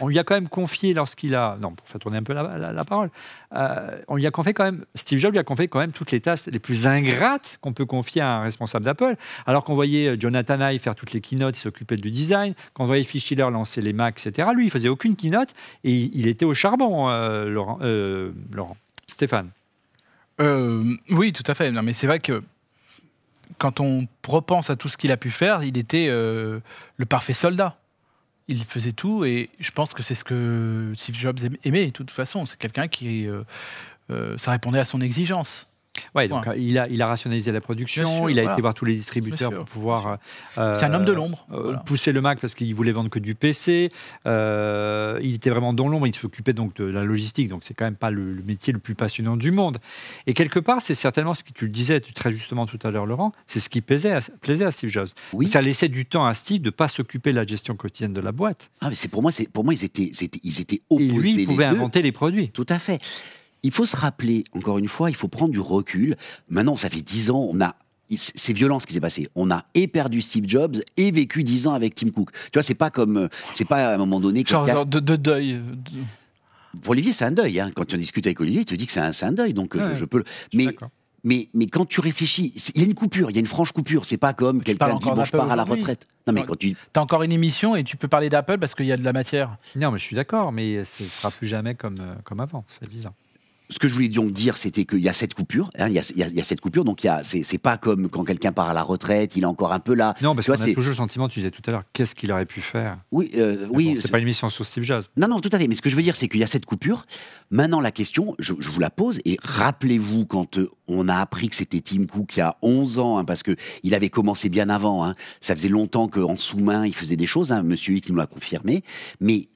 on lui a quand même confié lorsqu'il a, non, pour faire tourner un peu la, parole, euh, on lui a confié quand même, Steve Jobs lui a confié quand même toutes les tâches les plus ingrates qu'on peut confier à un responsable d'Apple. Alors qu'on voyait Jonathan Ive faire toutes les keynotes, il s'occupait du design, quand on voyait Phil Schiller lancer les Macs, etc. Lui, il faisait aucune keynote et il était au charbon, Laurent, Laurent. Stéphane. oui, tout à fait. Non, mais c'est vrai que quand on repense à tout ce qu'il a pu faire, il était euh, le parfait soldat. Il faisait tout et je pense que c'est ce que Steve Jobs aimait de toute façon. C'est quelqu'un qui, euh, euh, ça répondait à son exigence. Ouais, donc il, a, il a rationalisé la production, il a été voir tous les distributeurs pour pouvoir. Euh, c'est un homme de l'ombre. Euh, pousser le Mac parce qu'il voulait vendre que du PC. Euh, il était vraiment dans l'ombre, il s'occupait donc de la logistique, donc c'est quand même pas le, métier le plus passionnant du monde. Et quelque part, c'est certainement ce que tu le disais très justement tout à l'heure, Laurent, c'est ce qui plaisait à, plaisait à Steve Jobs. Oui. Ça laissait du temps à Steve de pas s'occuper de la gestion quotidienne de la boîte. Ah, mais c'est pour moi, c'est pour moi ils étaient, ils étaient opposés. Et lui, il pouvait inventer les produits. Tout à fait il faut se rappeler, encore une fois, il faut prendre du recul. Maintenant, ça fait dix ans, on a c'est violent ce qui s'est passé. On a et perdu Steve Jobs et vécu dix ans avec Tim Cook. Tu vois, c'est pas comme, euh, c'est pas à un moment donné. Genre de, deuil. Pour Olivier, c'est un deuil. Hein. Quand tu discutes avec Olivier, il te dit que c'est un, un, deuil. Donc je, peux. Mais mais, mais quand tu réfléchis, il y a une coupure, il y a une franche coupure. C'est pas comme quelqu'un dit bon, je pars à la retraite. Non, mais quand tu. as encore une émission et tu peux parler d'Apple parce qu'il y a de la matière. Non, mais je suis d'accord, mais ce sera plus jamais comme, euh, comme avant, c'est bizarre ce que je voulais donc dire, c'était qu'il y a cette coupure. Hein, il, y a, il, y a, cette coupure, donc il y a, c'est, pas comme quand quelqu'un part à la retraite, il est encore un peu là. Non, parce qu'on a toujours le sentiment, tu disais tout à l'heure, qu'est-ce qu'il aurait pu faire? Oui, euh, oui. c'est pas une mission sur Steve Jobs. Non, non, tout à fait. Mais ce que je veux dire, c'est qu'il y a cette coupure. Maintenant, la question, je, vous la pose, et rappelez-vous quand euh, on a appris que c'était Tim Cook il y a 11 ans, hein, parce que il avait commencé bien avant. Hein, ça faisait longtemps qu'en sous-main, il faisait des choses. Hein, Monsieur Hick nous l'a confirmé. Mais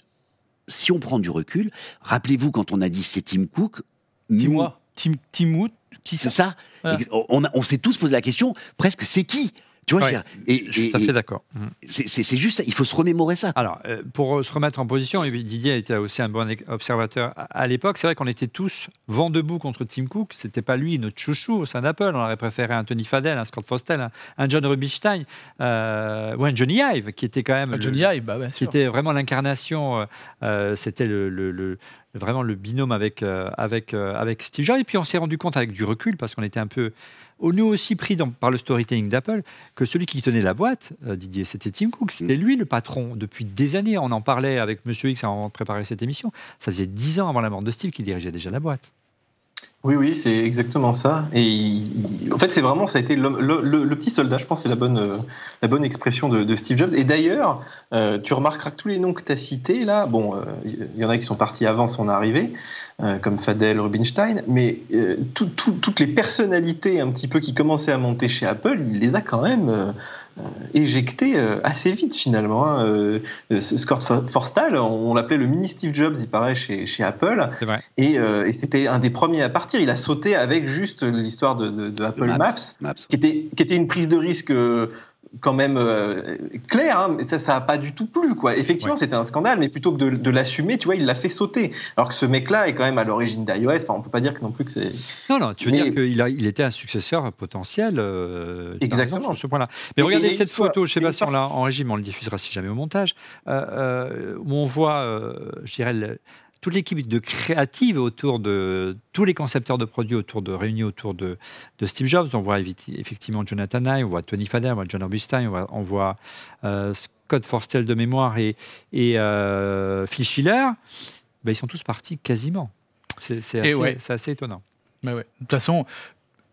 si on prend du recul, rappelez-vous quand on a dit c'est Tim Cook, Dis-moi, Tim, Timout, qui c'est ça On, on s'est tous posé la question, presque c'est qui? Tu vois, et, je suis tout à fait d'accord. Mmh. C'est juste ça, il faut se remémorer ça. Alors, euh, pour se remettre en position, et Didier était aussi un bon observateur à, l'époque, c'est vrai qu'on était tous vent debout contre Tim Cook. C'était pas lui notre chouchou au sein d'Apple. On aurait préféré un Tony Fadell, un Scott Fostel, un, John Rubinstein euh, ou un Johnny Ive, qui était quand même. Johnny Ive, bah, Qui était vraiment l'incarnation. Euh, c'était le, vraiment le binôme avec, avec, avec Steve Jobs. Et puis on s'est rendu compte avec du recul, parce qu'on était un peu nous aussi pris par le storytelling d'Apple que celui qui tenait la boîte, euh, Didier, c'était Tim Cook. C'était mm. lui le patron depuis des années. On en parlait avec Monsieur X avant de préparer cette émission. Ça faisait dix ans avant la mort de Steve qu'il dirigeait déjà la boîte. Oui, oui, c'est exactement ça. Et en fait, c'est vraiment, ça a été le, petit soldat, je pense, c'est la bonne, euh, la bonne expression de, Steve Jobs. Et d'ailleurs, euh, tu remarqueras que tous les noms que tu as cités, là, bon, il euh, y en a qui sont partis avant son arrivée, comme Fadel, Rubinstein, mais toutes les personnalités un petit peu qui commençaient à monter chez Apple, il les a quand même éjecté euh, assez vite finalement. Hein. Euh, Scott Forstall, on, l'appelait le mini Steve Jobs, il paraît chez, chez Apple. Et, et c'était un des premiers à partir. Il a sauté avec juste l'histoire de, de, Apple Maps, Qui, était, qui était une prise de risque quand même euh, clair, hein, mais ça, ça n'a pas du tout plu. Quoi. Effectivement, c'était un scandale, mais plutôt que de, l'assumer, tu vois, il l'a fait sauter. Alors que ce mec-là est quand même à l'origine d'iOS. Enfin, on peut pas dire que non plus que c'est. Non, non, tu veux dire qu'il il était un successeur potentiel. Euh, Exactement. Sur ce point-là. Mais regardez cette photo, je sais pas si on l'a en régime, on le diffusera si jamais au montage, euh, où on voit, je dirais, toute l'équipe de créative autour de tous les concepteurs de produits autour de réunis autour de, de Steve Jobs. On voit effectivement Jonathan Ive, on voit Tony Fadell, on voit John Augustin, on voit, on voit euh, Scott Forstel de mémoire et, et euh, Phil Schiller. Ben, ils sont tous partis quasiment. C'est assez, assez, étonnant. Mais ouais. De toute façon,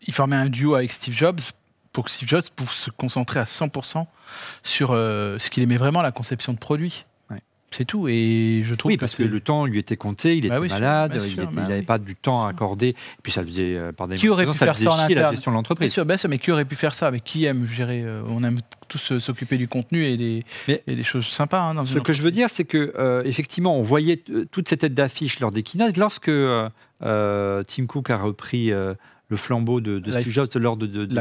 il formait un duo avec Steve Jobs pour que Steve Jobs puisse se concentrer à 100% sur euh, ce qu'il aimait vraiment, la conception de produits. C'est tout. Et je trouve oui, parce que, le temps lui était compté, il bah était malade, il n'avait bah pas du temps à accorder. Et puis ça faisait, euh, par des qui aurait pu faire ça en la gestion de l'entreprise. Bien sûr, mais qui aurait pu faire ça? Mais qui aime gérer euh, On aime tous euh, s'occuper du contenu et des, des choses sympas. Hein, ce que je veux dire, c'est que effectivement, on voyait toute cette tête d'affiche lors des keynotes. Lorsque Tim Cook a repris le flambeau de, Steve Jobs lors de, de, de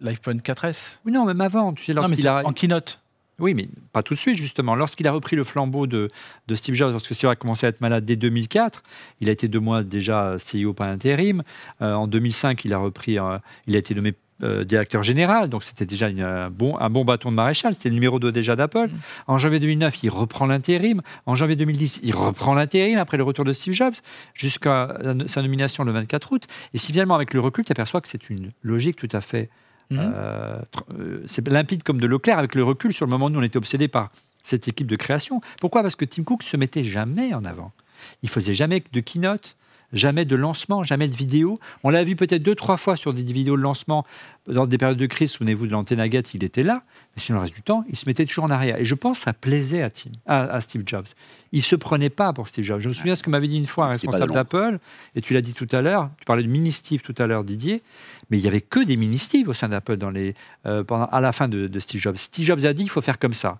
l'iPhone 4S. Oui, non, même avant. Tu sais, lorsqu'il a en keynote. Oui, mais pas tout de suite, justement. Lorsqu'il a repris le flambeau de, Steve Jobs, lorsque Steve a commencé à être malade dès 2004, il a été deux mois déjà CEO par intérim. Euh, en 2005, il a repris, euh, il a été nommé euh, directeur général, donc c'était déjà un, bon, un bon bâton de maréchal, c'était le numéro 2 déjà d'Apple. Mm. En janvier 2009, il reprend l'intérim. En janvier 2010, il reprend l'intérim après le retour de Steve Jobs, jusqu'à sa nomination le 24 août. Et si finalement, avec le recul, tu aperçois que c'est une logique tout à fait Mhm. Euh, euh, c'est limpide comme de l'eau claire avec le recul sur le moment où nous on était obsédés par cette équipe de création. Pourquoi? Parce que Tim Cook se mettait jamais en avant. Il faisait jamais de keynote, jamais de lancement, jamais de vidéo. On l'a vu peut-être deux, trois fois sur des vidéos de lancement dans des périodes de crise. Souvenez-vous de l'antenne Agathe, il était là. Mais sinon, le reste du temps, il se mettait toujours en arrière. Et je pense que ça plaisait à, Tim, à, Steve Jobs. Il se prenait pas pour Steve Jobs. Je me souviens ce que m'avait dit une fois un responsable d'Apple, et tu l'as dit tout à l'heure, tu parlais de mini Steve tout à l'heure, Didier, mais il y avait que des mini Steve au sein d'Apple dans les, euh, à la fin de, Steve Jobs. Steve Jobs a dit il faut faire comme ça.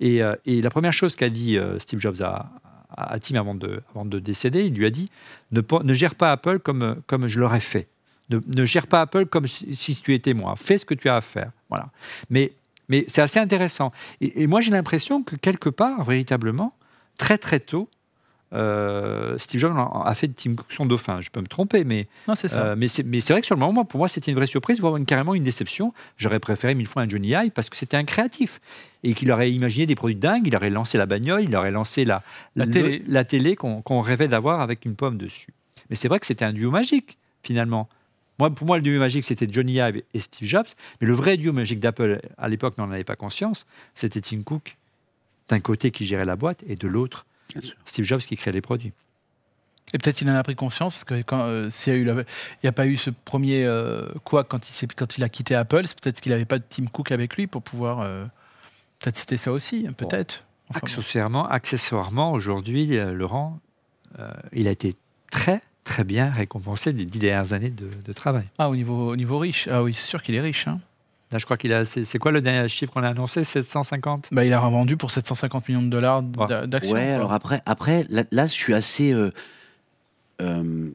Et, euh, la première chose qu'a dit euh, Steve Jobs à, à Tim avant de, avant de décéder, il lui a dit ne, ne gère pas Apple comme, comme je l'aurais fait. Ne, ne, gère pas Apple comme si, tu étais moi. Fais ce que tu as à faire. Voilà. Mais, mais c'est assez intéressant. Et, et moi, j'ai l'impression que quelque part, véritablement, très très tôt, euh, Steve Jobs a fait de Tim Cook son dauphin. Je peux me tromper, mais c'est euh, mais c'est vrai que sur le moment, pour moi, c'était une vraie surprise, voire une, carrément une déception. J'aurais préféré mille fois un Johnny Ive parce que c'était un créatif et qu'il aurait imaginé des produits dingues. Il aurait lancé la bagnole, il aurait lancé la, la, télé, la télé qu'on rêvait d'avoir avec une pomme dessus. Mais c'est vrai que c'était un duo magique finalement. Moi, pour moi, le duo magique, c'était Johnny Ive et Steve Jobs. Mais le vrai duo magique d'Apple, à l'époque, mais on n'en avait pas conscience, c'était Tim Cook, d'un côté qui gérait la boîte et de l'autre Steve Jobs qui crée les produits. Et peut-être qu'il en a pris conscience, parce que quand euh, il n'y a, pas eu ce premier euh, quoi quand il, quand il a quitté Apple, c'est peut-être qu'il n'avait pas de Tim Cook avec lui pour pouvoir. Euh, peut-être c'était ça aussi, hein, peut-être. accessoirement, accessoirement aujourd'hui, Laurent, il a été très très bien récompensé des dix dernières années de, travail. Ah, au niveau, au niveau riche Ah oui, c'est sûr qu'il est riche. Hein je crois qu'il a. C'est quoi le dernier chiffre qu'on a annoncé? 750 bah, Il a revendu pour 750 millions de dollars d'actions. Ouais, alors après, après là, je suis assez. Euh, euh,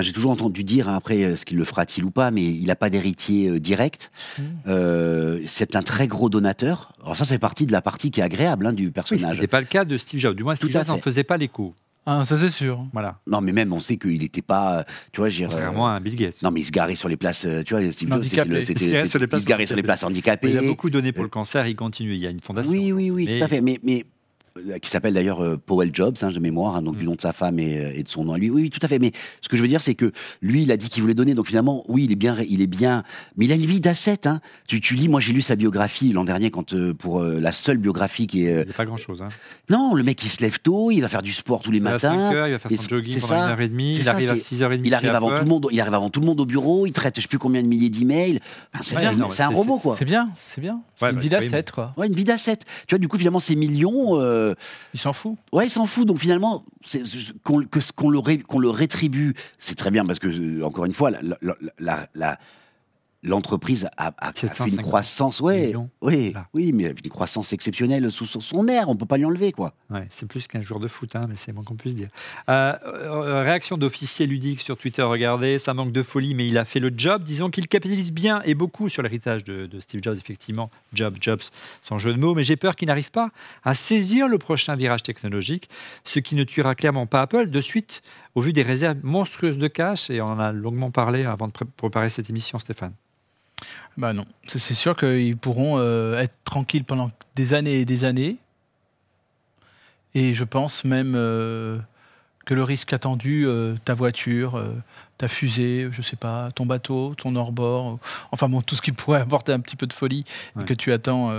j'ai toujours entendu dire, hein, après, ce qu'il le fera-t-il ou pas, mais il n'a pas d'héritier direct. Mmh. c'est un très gros donateur. Alors ça, c'est partie de la partie qui est agréable hein, du personnage. ce n'était pas le cas de Steve Jobs. Du moins, Steve Jobs n'en faisait pas l'écho. Ah, ça c'est sûr. Voilà. Non, mais même on sait qu'il n'était pas, tu vois, j'ai vraiment un Bill Gates. Non, mais il se garait sur les places, tu vois, Steve Jobs, c'était, il se garait sur les places handicapées. Il a beaucoup donné pour le cancer, il continue. Il y a une fondation. Oui, oui, oui, tout à fait. Mais, mais euh, qui s'appelle d'ailleurs euh, Powell Jobs, hein, de mémoire, hein, donc du mm. nom de sa femme euh, et, de son nom à lui. Oui, tout à fait. Mais ce que je veux dire, c'est que lui, il a dit qu'il voulait donner. Donc finalement, oui, il est bien, il est bien. Mais il a une vie d'asset. Hein. Tu, tu, lis, moi, j'ai lu sa biographie l'an dernier quand pour la seule biographie qui est. Il n'y a pas grand chose. Hein. Non, le mec, il se lève tôt, il va faire du sport tous les matins. il va faire son jogging pendant une heure et demie. Il arrive à 6h30. Il arrive avant tout le monde. Il arrive avant tout le monde au bureau. Il traite, je sais plus combien de milliers d'emails. c'est un robot, quoi. C'est bien, c'est bien. une vie d'asset, quoi. Ouais, une vie d'asset. Tu vois, du coup, finalement, ces millions. Ils s'en Ouais, il s'en fout. Donc finalement, qu'on le, rétribue, c'est très bien parce que, euh, encore une fois, la l'entreprise a, fait une croissance, ouais, oui, oui, mais une croissance exceptionnelle sous, son air, on peut pas lui enlever, quoi. Ouais, c'est plus qu'un jour de foot, hein, mais c'est moins qu'on puisse dire. Euh, euh, réaction d'officier ludique sur Twitter, regardez, ça manque de folie, mais il a fait le job. Disons qu'il capitalise bien et beaucoup sur l'héritage de, Steve Jobs, effectivement, Job, Jobs, sans jeu de mots, mais j'ai peur qu'il n'arrive pas à saisir le prochain virage technologique, ce qui ne tuera clairement pas Apple de suite, au vu des réserves monstrueuses de cash, et on en a longuement parlé avant de préparer cette émission, Stéphane. Bah non, c'est sûr qu'ils pourront euh, être tranquilles pendant des années et des années. Et je pense même euh, que le risque attendu, euh, ta voiture, ta fusée, je sais pas, ton bateau, ton hors-bord, enfin bon, tout ce qui pourrait apporter un petit peu de folie et que tu attends.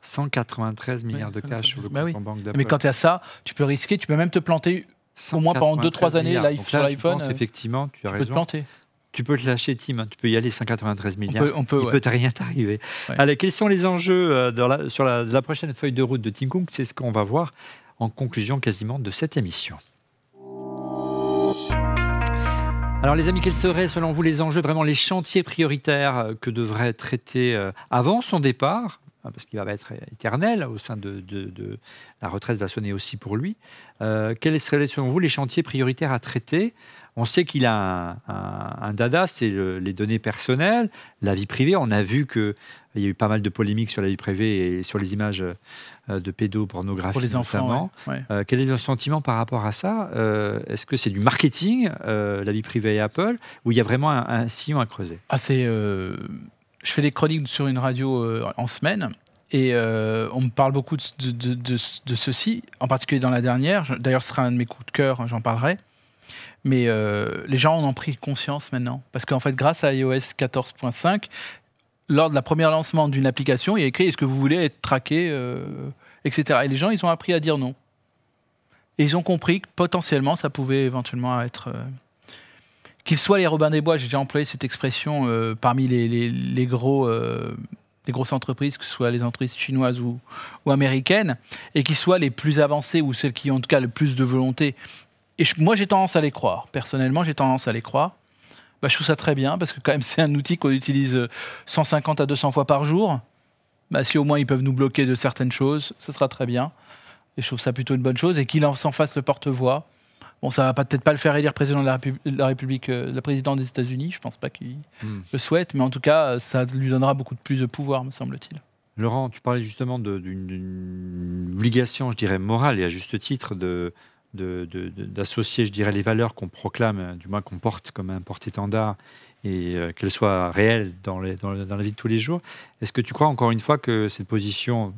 193 milliards de cash sur le bah compte en banque Mais quand tu as ça, tu peux risquer, tu peux même te planter au moins pendant 2-3 années sur l'iPhone. Effectivement, tu as tu raison. Peux te planter tu peux te lâcher, Tim. Hein. Tu peux y aller 193 milliards. On peut, Il peut rien t'arriver. Allez, quels sont les enjeux euh, sur la, prochaine feuille de route de Tim Cook? C'est ce qu'on va voir en conclusion quasiment de cette émission. Alors les amis, quels seraient selon vous les enjeux, vraiment les chantiers prioritaires euh, que devrait traiter euh, avant son départ? Hein, parce qu'il va être éternel au sein de, la retraite va sonner aussi pour lui. quels seraient selon vous les chantiers prioritaires à traiter? On sait qu'il a un, dada, c'est les données personnelles, la vie privée. On a vu qu'il y a eu pas mal de polémiques sur la vie privée et sur les images euh, de pédopornographie. Pour les enfants. Euh, quel est votre sentiment par rapport à ça? Euh, Est-ce que c'est du marketing, la vie privée et Apple, ou il y a vraiment un, sillon à creuser? Ah, Je fais des chroniques sur une radio en semaine. Et on me parle beaucoup de, de, ceci, en particulier dans la dernière. D'ailleurs, ce sera un de mes coups de cœur, hein, j'en parlerai. Mais euh, les gens en ont pris conscience maintenant. Parce qu'en fait, grâce à iOS 14.5, lors de la première lancement d'une application, il y a écrit est-ce que vous voulez être traqué, euh, etc. Et les gens, ils ont appris à dire non. Et ils ont compris que potentiellement, ça pouvait éventuellement être. Euh, qu'ils soient les Robins des Bois, j'ai déjà employé cette expression parmi les, gros. les grosses entreprises, que ce soit les entreprises chinoises ou, ou américaines, et qu'ils soient les plus avancées ou celles qui ont en tout cas le plus de volonté et moi, j'ai tendance à les croire. Personnellement, j'ai tendance à les croire. Bah, je trouve ça très bien parce que quand même, c'est un outil qu'on utilise 150 à 200 fois par jour. Bah, si au moins ils peuvent nous bloquer de certaines choses, ce sera très bien. Et je trouve ça plutôt une bonne chose. Et qu'il en s'en fasse le porte-voix. Bon, ça va peut-être pas le faire élire président de la, République, euh, la présidente des États-Unis. Je pense pas qu'il hmm. le souhaite, mais en tout cas, ça lui donnera beaucoup de plus de pouvoir, me semble-t-il. Laurent, tu parlais justement d'une obligation, je dirais, morale et à juste titre de, d'associer, je dirais, les valeurs qu'on proclame, du moins qu'on porte comme un porte-étendard, et euh, qu'elles soient réelles dans, la vie de tous les jours. Est-ce que tu crois encore une fois que cette position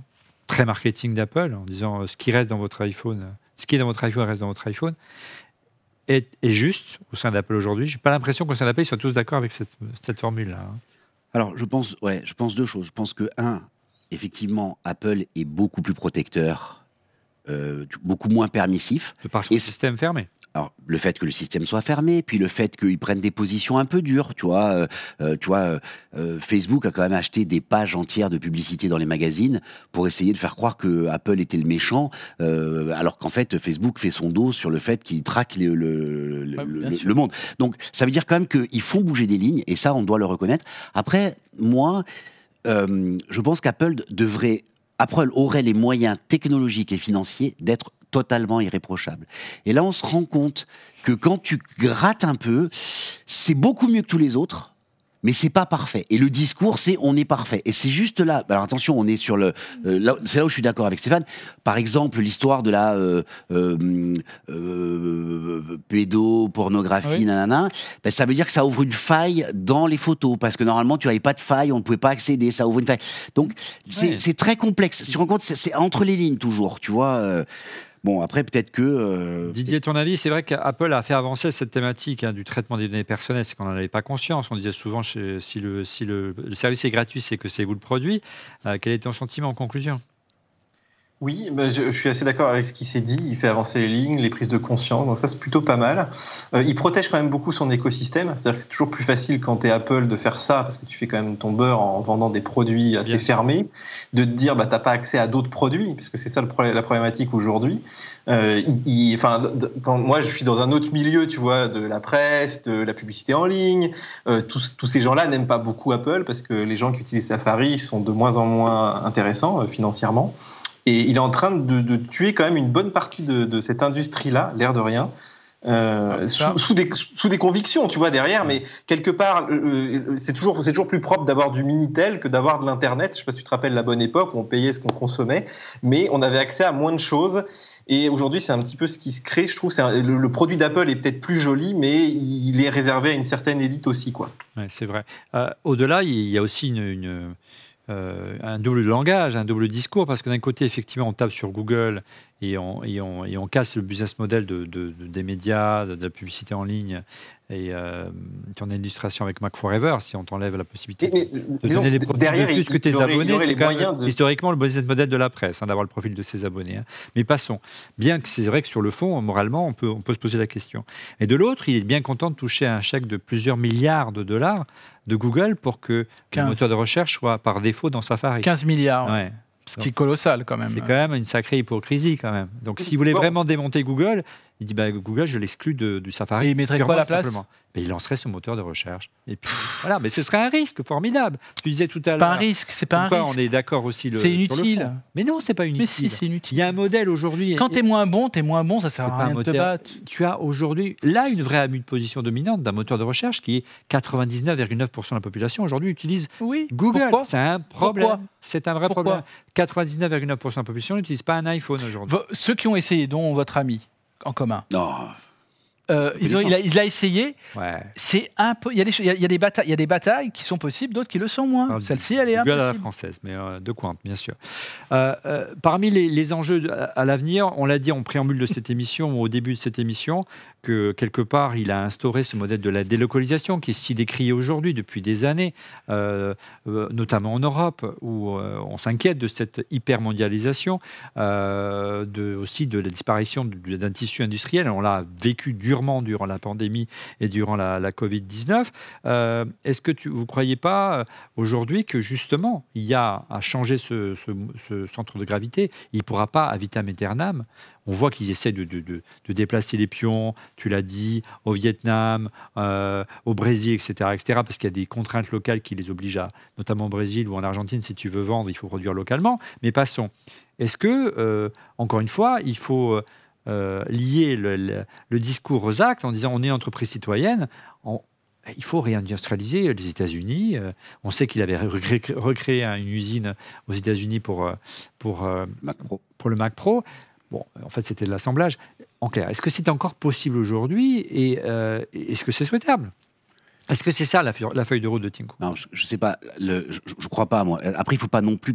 très marketing d'Apple, en disant euh, ce qui reste dans votre iPhone, ce qui est dans votre iPhone reste dans votre iPhone, est, juste au sein d'Apple aujourd'hui? Je n'ai pas l'impression qu'au sein d'Apple, ils soient tous d'accord avec cette, cette formule-là. Hein. Alors, je pense, ouais, je pense deux choses. Je pense que, un, effectivement, Apple est beaucoup plus protecteur euh, beaucoup moins permissif. Par son système fermé. Alors, le fait que le système soit fermé, puis le fait qu'ils prennent des positions un peu dures, tu vois, euh, euh, tu vois, Facebook a quand même acheté des pages entières de publicité dans les magazines pour essayer de faire croire que Apple était le méchant, alors qu'en fait Facebook fait son dos sur le fait qu'il traque le, le, le, monde. Donc, ça veut dire quand même qu'ils font bouger des lignes, et ça, on doit le reconnaître. Après, moi, je pense qu'Apple devrait Apple aurait les moyens technologiques et financiers d'être totalement irréprochable. Et là, on se rend compte que quand tu grattes un peu, c'est beaucoup mieux que tous les autres mais c'est pas parfait. Et le discours, c'est on est parfait. Et c'est juste là. Alors attention, on est sur le. Euh, c'est là où je suis d'accord avec Stéphane. Par exemple, l'histoire de la euh, euh, euh pédopornographie, nanana. Ben, ça veut dire que ça ouvre une faille dans les photos parce que normalement, tu n'avais pas de faille, on ne pouvait pas accéder. Ça ouvre une faille. Donc c'est très complexe. Si tu te rends compte, c'est entre les lignes toujours. Tu vois. Bon, après, peut-être que. Euh, Didier, ton avis, c'est vrai qu'Apple a fait avancer cette thématique hein, du traitement des données personnelles, c'est qu'on n'en avait pas conscience. On disait souvent, si, le, si le, service est gratuit, c'est que c'est vous le produit. Euh, quel est ton sentiment en conclusion? Oui, bah, je, suis assez d'accord avec ce qui s'est dit. Il fait avancer les lignes, les prises de conscience, donc ça c'est plutôt pas mal. Euh, il protège quand même beaucoup son écosystème, c'est-à-dire que c'est toujours plus facile quand tu es Apple de faire ça, parce que tu fais quand même ton beurre en vendant des produits assez fermés, de te dire bah t'as pas accès à d'autres produits, puisque c'est ça le la problématique aujourd'hui. Euh, enfin, quand moi je suis dans un autre milieu, tu vois, de la presse, de la publicité en ligne, euh, tous, tous ces gens-là n'aiment pas beaucoup Apple parce que les gens qui utilisent Safari sont de moins en moins intéressants euh, financièrement. Et il est en train de, tuer quand même une bonne partie de, cette industrie-là, l'air de rien. Euh, ah, sous, des, sous, des, convictions, tu vois, derrière, mais quelque part, euh, euh, c'est toujours, toujours plus propre d'avoir du Minitel que d'avoir de l'Internet. Je sais pas si tu te rappelles la bonne époque où on payait ce qu'on consommait, mais on avait accès à moins de choses. Et aujourd'hui, c'est un petit peu ce qui se crée. Je trouve que le, produit d'Apple est peut-être plus joli, mais il est réservé à une certaine élite aussi. quoi. Ouais, c'est vrai. Au-delà, il y a aussi une euh, un double langage, un double discours, parce que d'un côté, effectivement, on tape sur Google et on, et on, et on casse le business model de, des médias, de, la publicité en ligne. Et euh, tu en as une illustration avec Mac Forever, si on t'enlève la possibilité de donner des profils de plus que tes abonnés, c'est quand même historiquement le business model de la presse, hein, d'avoir le profil de ses abonnés. Hein. Mais passons. Bien que c'est vrai que sur le fond, moralement, on peut, on peut se poser la question. Et de l'autre, il est bien content de toucher un chèque de plusieurs milliards de dollars de Google pour que le moteur de recherche soit par défaut dans Safari. 15 milliards. Ouais. Ce qui est colossal quand même. C'est quand même une sacrée hypocrisie quand même. Donc s'il voulait vraiment démonter Google, il dit bah, Google, je l'exclus du Safari. Et il mettrait quoi à la place mais il lancerait ce moteur de recherche. Et puis voilà, mais ce serait un risque formidable. Tu disais tout à l'heure. C'est pas un risque, c'est pas un risque. On est d'accord aussi. C'est inutile. mais non, c'est pas inutile. Mais si, c'est inutile. Il y a un modèle aujourd'hui. Quand tu es moins bon, tu es moins bon, ça sert à rien de te battre. Tu as aujourd'hui là une vraie de position dominante d'un moteur de recherche qui est 99,9% de la population aujourd'hui utilise oui. Google. C'est un problème. C'est un vrai problème. 99,9% de la population n'utilise pas un iPhone aujourd'hui. Ceux qui ont essayé, dont votre ami en commun. Non. Euh, il, a, essayé. C'est un peu. Il y, a des, il, y a, des batailles, il y a des batailles qui sont possibles, d'autres qui le sont moins. Celle-ci, elle est un peu. à la française, mais euh, de quoi, bien sûr. Euh, parmi les, les, enjeux à l'avenir, on l'a dit en préambule de cette émission, au début de cette émission, que quelque part, il a instauré ce modèle de la délocalisation qui est si décrié aujourd'hui depuis des années, euh, euh, notamment en Europe, où euh, on s'inquiète de cette hypermondialisation, de, aussi de la disparition d'un tissu industriel. On l'a vécu durement durant la pandémie et durant la, Covid-19. Est-ce que vous ne croyez pas aujourd'hui que justement, il y a à changer ce centre de gravité? Il ne pourra pas, à vitam aeternam, on voit qu'ils essaient de, déplacer les pions, tu l'as dit, au Vietnam, euh, au Brésil, etc., etc., parce qu'il y a des contraintes locales qui les obligent à, notamment au Brésil ou en Argentine, si tu veux vendre, il faut produire localement. Mais passons. Est-ce que, euh, encore une fois, il faut euh, lier le, discours aux actes en disant on est entreprise citoyenne il faut réindustrialiser les États-Unis. on sait qu'il avait recréé, une usine aux États-Unis pour, pour, pour le Mac Pro. Bon, en fait, c'était de l'assemblage. En clair, est-ce que c'est encore possible aujourd'hui et euh, est-ce que c'est souhaitable? Est-ce que c'est ça la, feuille de route de Tim Non, je ne sais pas. Je ne crois pas. Après, il ne faut pas non plus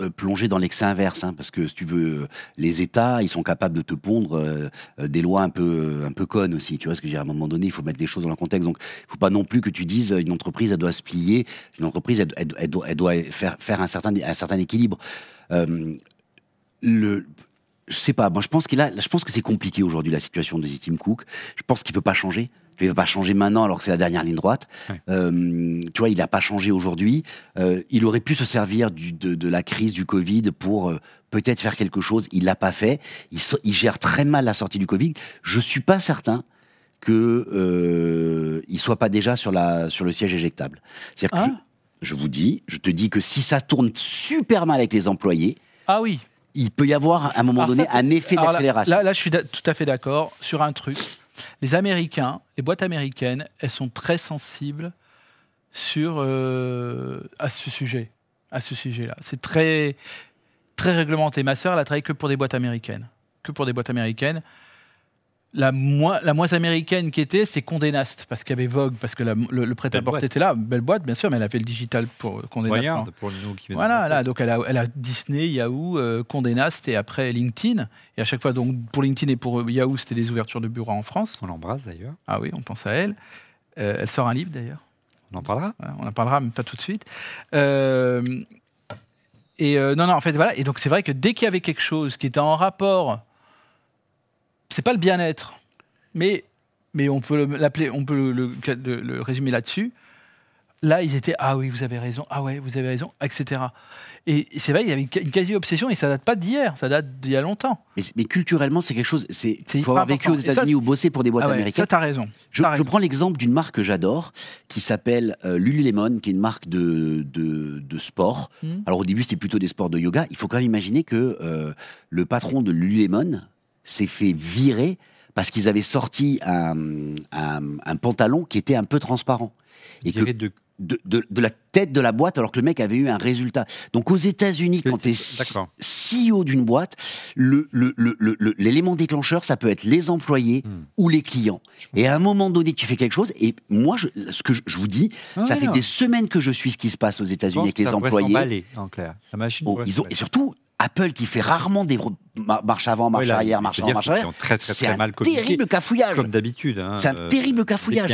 euh, plonger dans l'excès inverse, hein, parce que si tu veux, les États, ils sont capables de te pondre euh, des lois un peu, un peu connes aussi. Tu vois ce que dire À un moment donné, il faut mettre les choses dans leur contexte. Donc, il ne faut pas non plus que tu dises une entreprise, elle doit se plier. Une entreprise, elle, doit, faire, un certain, équilibre. Je sais pas. Moi, je pense qu'il a, je pense que c'est compliqué aujourd'hui la situation de Tim Cook. Je pense qu'il peut pas changer. Il ne va pas changer maintenant alors que c'est la dernière ligne droite. Euh, tu vois, il n'a pas changé aujourd'hui. Euh, il aurait pu se servir du, de, de, la crise du Covid pour euh, peut-être faire quelque chose. Il l'a pas fait. Il, il, gère très mal la sortie du Covid. Je suis pas certain que il soit pas déjà sur la sur le siège éjectable. C'est-à-dire que ah. je, je vous dis, je te dis que si ça tourne super mal avec les employés, ah oui il peut y avoir à un moment donné un effet d'accélération. Là, là, je suis tout à fait d'accord sur un truc. Les Américains, les boîtes américaines, elles sont très sensibles sur euh, à ce sujet, à ce sujet-là. C'est très très réglementé. Ma sœur, elle a travaillé que pour des boîtes américaines, que pour des boîtes américaines. La moins, la moins américaine qui était, c'est Condé Nast, parce qu'il y avait Vogue, parce que le, prêt-à-porter était là. Belle boîte, bien sûr, mais elle a fait le digital pour Condé Nast. Hein. pour nous qui Voilà, là, donc elle a, elle a Disney, Yahoo, euh, Condé Nast et après LinkedIn. Et à chaque fois, donc pour LinkedIn et pour Yahoo, c'était des ouvertures de bureaux en France. On l'embrasse d'ailleurs. Ah oui, on pense à elle. Euh, elle sort un livre d'ailleurs. On en parlera. on en parlera, mais pas tout de suite. Euh, et non, non, en fait, voilà. Et donc, c'est vrai que dès qu'il y avait quelque chose qui était en rapport, c'est pas le bien-être, mais, mais on peut l'appeler, on peut le, résumer là-dessus. Là, ils étaient ah oui, vous avez raison, ah ouais, vous avez raison, etc. Et c'est vrai, il y avait une quasi-obsession et ça date pas d'hier, ça date d'il y a longtemps. Mais, culturellement, c'est quelque chose. C'est il faut avoir vécu aux États-Unis ou bosser pour des boîtes ah américaines. Ça, as raison. Je, prends l'exemple d'une marque que j'adore, qui s'appelle euh, Lululemon, qui est une marque de, de, sport. Hmm. Alors au début, c'était plutôt des sports de yoga. Il faut quand même imaginer que euh, le patron de Lululemon s'est fait virer parce qu'ils avaient sorti un, un, pantalon qui était un peu transparent. Et que, de... De, de, la tête de la boîte alors que le mec avait eu un résultat. Donc aux États-Unis, quand tu es CEO d'une boîte, l'élément le, le, déclencheur, ça peut être les employés hmm. ou les clients. Et à un moment donné, tu fais quelque chose. Et moi, je, ce que je, vous dis, ça fait des semaines que je suis ce qui se passe aux États-Unis avec les employés. en clair. La machine oh, ils ont, et surtout, Apple qui fait rarement des marches avant, marche arrière, marche avant, marche arrière. C'est un terrible cafouillage. Comme d'habitude. Hein, c'est un euh, terrible cafouillage.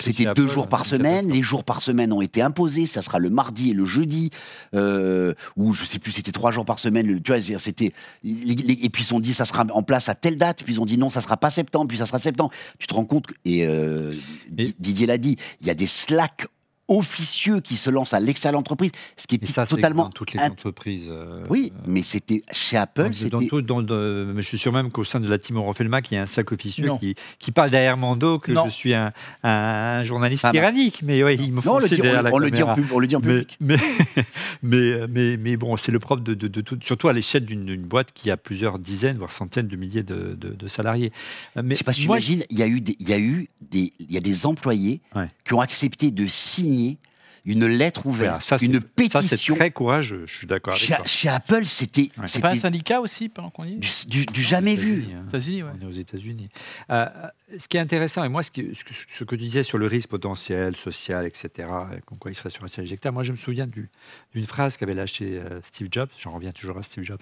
C'était deux jours par semaine. Les jours par semaine ont été imposés. Ça sera le mardi et le jeudi. Euh, ou je sais plus, c'était trois jours par semaine. Tu vois, c'était. Et puis ils ont dit ça sera en place à telle date. Puis ils ont dit non, ça sera pas septembre. Puis ça sera septembre. Tu te rends compte et, euh, Didier l'a dit. Il y a des slacks officieux qui se lance à l'excellente entreprise, ce qui est ça, totalement dans toutes les entreprises. Euh, oui, mais c'était chez Apple. Dans tout, dans, je suis sûr même qu'au sein de la team Eurofelma, il y a un sac officieux qui, qui, parle derrière mon dos que je suis un, un, journaliste tyrannique. Mais ouais, il me non, on, le dit, on, le dit en on le dit en public. Mais, mais, mais, mais, bon, c'est le propre de, de, de, tout, surtout à l'échelle d'une boîte qui a plusieurs dizaines, voire centaines de milliers de, salariés. Mais je sais pas si tu imagines, il y a eu des, il y a eu des, il y a des employés qui ont accepté de signer une lettre ouverte, ça, une pétition. Ça, c'est très courageux, je suis d'accord avec chez, toi. Chez Apple, c'était. C'est pas un syndicat aussi, pendant qu'on y est Du, jamais vu. Hein. États-Unis, On est aux États-Unis. Euh, ce qui est intéressant, et moi, ce que, ce que, tu disais sur le risque potentiel, social, etc., comme quoi il serait sur un siège éjectable, moi, je me souviens d'une phrase qu'avait lâchée euh, Steve Jobs, j'en reviens toujours à Steve Jobs,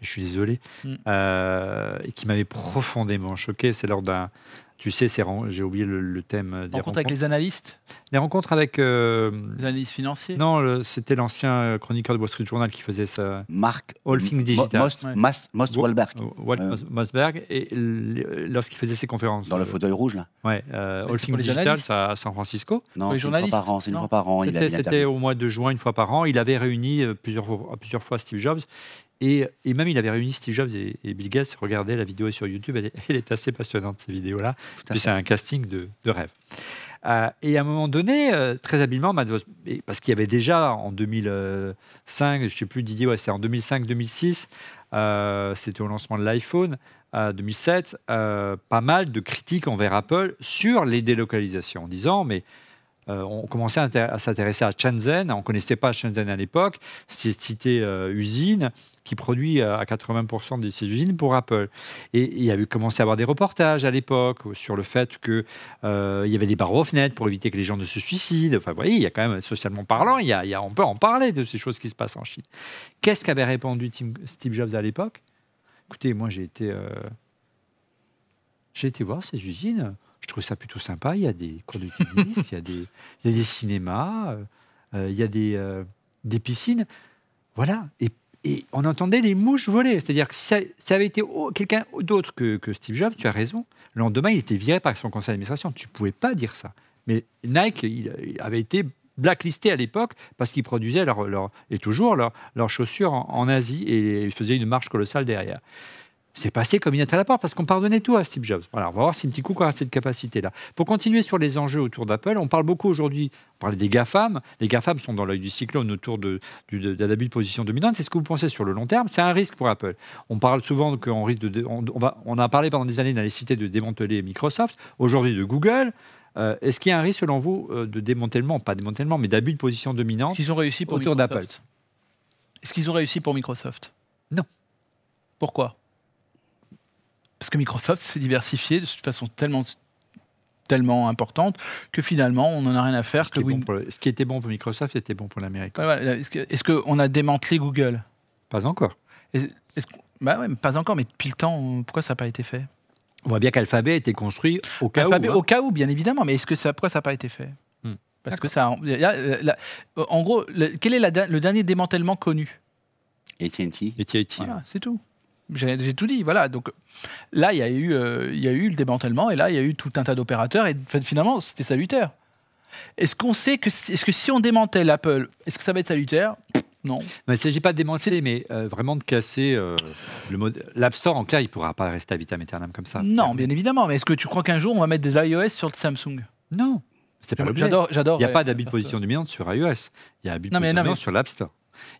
je suis désolé, mm. euh, et qui m'avait profondément choqué. C'est lors d'un tu sais, j'ai oublié le, thème des rencontres. rencontres. avec les analystes? Les rencontres avec... Euh, les analystes financiers? Non, c'était l'ancien euh, chroniqueur de Wall Street Journal qui faisait ça. Marc... All Things Digital. Most, Most, Wahlberg. Mosberg. Et lorsqu'il faisait ses conférences. Dans le fauteuil rouge, là Ouais. Euh, All Things Digital, à San Francisco. Non, c'est une fois par an. C'est une fois par an. C'était au mois de juin, une fois par an. Il avait réuni plusieurs, plusieurs fois Steve Jobs et, même, il avait réuni Steve Jobs et, Bill Gates. Regardez la vidéo sur YouTube, elle est, assez passionnante, ces vidéos-là. C'est un casting de, rêve. Euh, et à un moment donné, euh, très habilement, parce qu'il y avait déjà en 2005, je ne sais plus Didier, ouais, c'était en 2005-2006, euh, c'était au lancement de l'iPhone, 2007, pas mal de critiques envers Apple sur les délocalisations, en disant, mais euh, on commençait à, s'intéresser à Shenzhen. On ne connaissait pas Shenzhen à l'époque. C'est cité euh, usine qui produit euh, à 80% de ces usines pour Apple. Et il y a eu commencé à avoir des reportages à l'époque sur le fait qu'il il y avait des barres aux fenêtres pour éviter que les gens ne se suicident. Enfin, vous voyez, il y a quand même, socialement parlant, y a, on peut en parler de ces choses qui se passent en Chine. Qu'est-ce qu'avait répondu Steve Jobs à l'époque? Écoutez, moi, j'ai été, j'ai été voir ces usines je trouve ça plutôt sympa. Il y a des cours de tennis, il, y a des, cinémas, euh, euh, il y a des, euh, piscines. Voilà. Et, on entendait les mouches voler. C'est-à-dire que si ça, avait été quelqu'un d'autre que, Steve Jobs, tu as raison, le lendemain, il était viré par son conseil d'administration. Tu ne pouvais pas dire ça. Mais Nike il, avait été blacklisté à l'époque parce qu'ils produisaient et toujours leurs chaussures en, en Asie et ils faisaient une marche colossale derrière. C'est passé comme une lettre à la porte parce qu'on pardonnait tout à Steve Jobs. Voilà, on va voir si Tim Cook aura cette capacité-là. Pour continuer sur les enjeux autour d'Apple, on parle beaucoup aujourd'hui, on parle des GAFAM. Les GAFAM sont dans l'œil du cyclone autour de, de, de, position dominante. Est-ce que vous pensez sur le long terme C'est un risque pour Apple? On parle souvent qu'on risque de. On, va, on a parlé pendant des années de la nécessité de démanteler Microsoft, aujourd'hui de Google. Euh, est-ce qu'il y a un risque, selon vous, euh, de démantèlement, pas démantèlement, mais d'abus de position dominante Ils ont réussi pour autour d'Apple? Est-ce qu'ils ont réussi pour Microsoft? Non. Pourquoi? Parce que Microsoft s'est diversifié de façon tellement tellement importante que finalement on n'en a rien à faire. Ce, que qui ce qui était bon pour Microsoft était bon pour l'Amérique. Est-ce qu'on a démantelé Google? Pas encore. Est bah ouais, pas encore, mais depuis le temps, pourquoi ça n'a pas été fait? On voit bien qu'Alphabet a été construit au cas où. Hein. Au cas où, bien évidemment, mais est-ce que ça, pourquoi ça n'a pas été fait? Hmm. Parce que ça, en gros, quel est le dernier démantèlement connu? AT&T. AT&T. Voilà, c'est tout. J'ai tout dit, voilà. Donc là, il y, a eu, euh, il y a eu le démantèlement, et là, il y a eu tout un tas d'opérateurs, et finalement, c'était salutaire. Est-ce qu'on sait que, est-ce que si on démantèle Apple, est-ce que ça va être salutaire? Non. Il ne s'agit pas de démanteler, mais euh, vraiment de casser euh, le l'App Store. En clair, il ne pourra pas rester à vitam aeternam comme ça. Non, bien évidemment. Mais est-ce que tu crois qu'un jour, on va mettre des iOS sur le Samsung? Non. C'est pas l'objet. J'adore. Il n'y a pas d'habit de position dominante sur iOS. Il y a habit de position dominante sur l'App Store.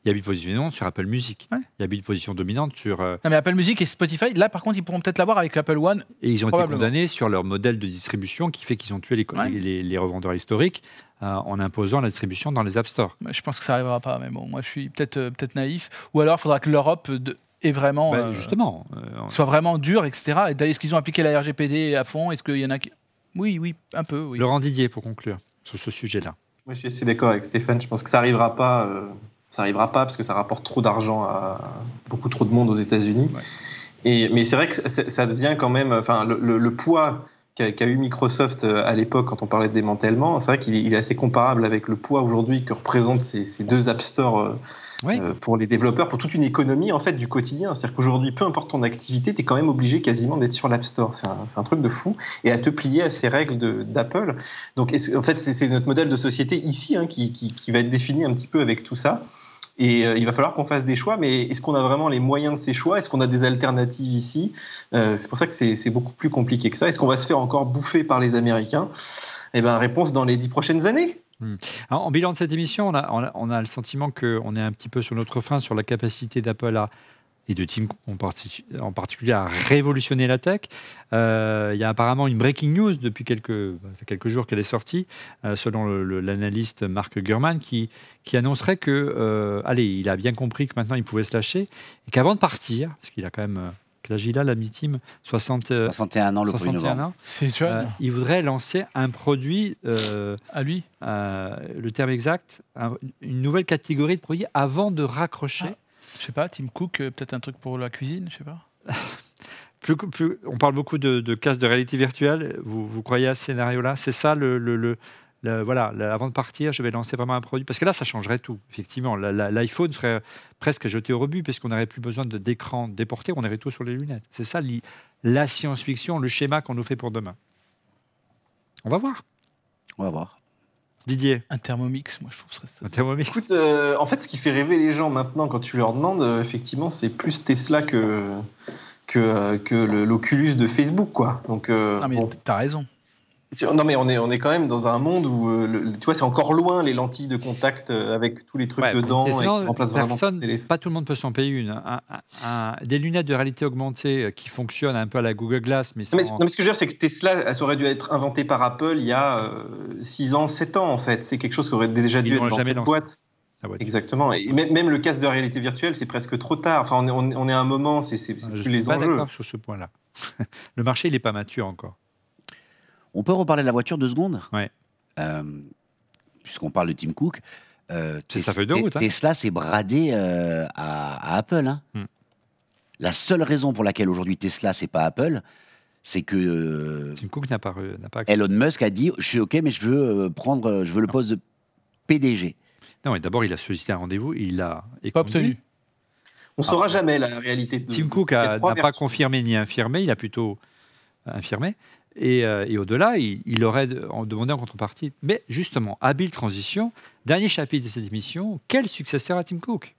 Il y a une position dominante sur Apple Music. Il y a une position dominante sur. Non, mais Apple Music et Spotify, là, par contre, ils pourront peut-être l'avoir avec l'Apple One. Et ils ont été condamnés sur leur modèle de distribution qui fait qu'ils ont tué les, les, revendeurs historiques euh, en imposant la distribution dans les App Store. je pense que ça n'arrivera pas, mais bon, moi, je suis peut-être euh, peut naïf. Ou alors, il faudra que l'Europe est vraiment. Ben, euh, justement. soit vraiment dur, etc. Et d'ailleurs, est-ce qu'ils ont appliqué la RGPD à fond? Est-ce qu'il y en a qui. Oui, oui, un peu. Oui. Laurent Didier, pour conclure sur ce sujet-là. Moi, je suis d'accord avec Stéphane. Je pense que ça n'arrivera pas ça n'arrivera pas parce que ça rapporte trop d'argent à beaucoup trop de monde aux États-Unis. Et, mais c'est vrai que ça devient quand même, enfin, le, poids qu'a eu Microsoft euh, à l'époque quand on parlait de démantèlement, c'est vrai qu'il est assez comparable avec le poids aujourd'hui que représentent ces, deux App Store euh, euh, pour les développeurs, pour toute une économie en fait du quotidien. C'est-à-dire qu'aujourd'hui, peu importe ton activité, tu es quand même obligé quasiment d'être sur l'App Store. C'est un, un, truc de fou. Et à te plier à ces règles d'Apple. Donc en fait, c'est notre modèle de société ici hein, qui, qui, qui, va être défini un petit peu avec tout ça. Et euh, il va falloir qu'on fasse des choix, mais est-ce qu'on a vraiment les moyens de ces choix? Est-ce qu'on a des alternatives ici? Euh, C'est pour ça que c'est beaucoup plus compliqué que ça. Est-ce qu'on va se faire encore bouffer par les Américains? Eh bien, réponse dans les dix prochaines années. Hmm. en bilan de cette émission, on a le sentiment qu'on est un petit peu sur notre frein sur la capacité d'Apple à et de Tim Cook en, particulier à révolutionner la tech. Euh, il y a apparemment une breaking news depuis quelques, quelques jours qu'elle est sortie, euh, selon l'analyste Mark Gurman, qui, qui annoncerait que, euh, allez, il a bien compris que maintenant il pouvait se lâcher et qu'avant de partir, parce qu'il a quand même l'âge il a, la mi-team 61 ans le 61 ans. il voudrait lancer un produit à lui. le terme exact, une nouvelle catégorie de produits avant de raccrocher. Ah. Je sais pas, Tim Cook, euh, peut-être un truc pour la cuisine, je sais pas. plus, plus, on parle beaucoup de, de casse de réalité virtuelle. Vous, vous croyez à ce scénario-là? C'est ça le, le, voilà, avant de partir, je vais lancer vraiment un produit. Parce que là, ça changerait tout. Effectivement, l'iPhone serait presque jeté au rebut, puisqu'on n'aurait plus besoin d'écran déporté, on aurait tout sur les lunettes. C'est ça la science-fiction, le schéma qu'on nous fait pour demain. On va voir. On va voir. Didier Un thermomix, moi je trouve ça. Un thermomix. Écoute, euh, en fait, ce qui fait rêver les gens maintenant quand tu leur demandes, euh, effectivement, c'est plus Tesla que que, euh, que l'Oculus de Facebook, quoi. Donc. ah mais t'as raison. Non, mais on est, on est quand même dans un monde où, euh, tu vois, c'est encore loin les lentilles de contact euh, avec tous les trucs dedans et, qui remplacent personne, vraiment Pas tout le monde peut s'en payer une. des lunettes de réalité augmentée euh, qui fonctionnent un peu à la Google Glass. Mais, non, mais, ce que je veux dire, c'est que Tesla, ça aurait dû être inventé par Apple il y a 6 ans, 7 ans, en fait. C'est quelque chose qui aurait déjà dû être dans cette boîte. Exactement. Et même, le casque de réalité virtuelle, c'est presque trop tard. Enfin, on, est à un moment, c'est plus les enjeux. Je suis pas d'accord sur ce point-là. le marché, il n'est pas mature encore. On peut reparler de la voiture deux secondes? Ouais. Euh, puisqu'on parle de Tim Cook. Euh, ça fait deux routes, hein. Tesla s'est bradé euh, à, Apple. Hein. Hmm. La seule raison pour laquelle aujourd'hui Tesla, c'est pas Apple, c'est que Tim Cook n'a pas, pas Elon Musk a dit je suis ok, mais je veux prendre, je veux le poste de PDG. Non, d'abord il a sollicité un rendez-vous, il l'a pas obtenu. On ne saura jamais la réalité. De... Tim Cook n'a pas confirmé ni infirmé, il a plutôt infirmé. Euh, et, au-delà, il, aurait demandé en contrepartie. Mais justement, habile transition, dernier chapitre de cette émission, quel successeur à Tim Cook?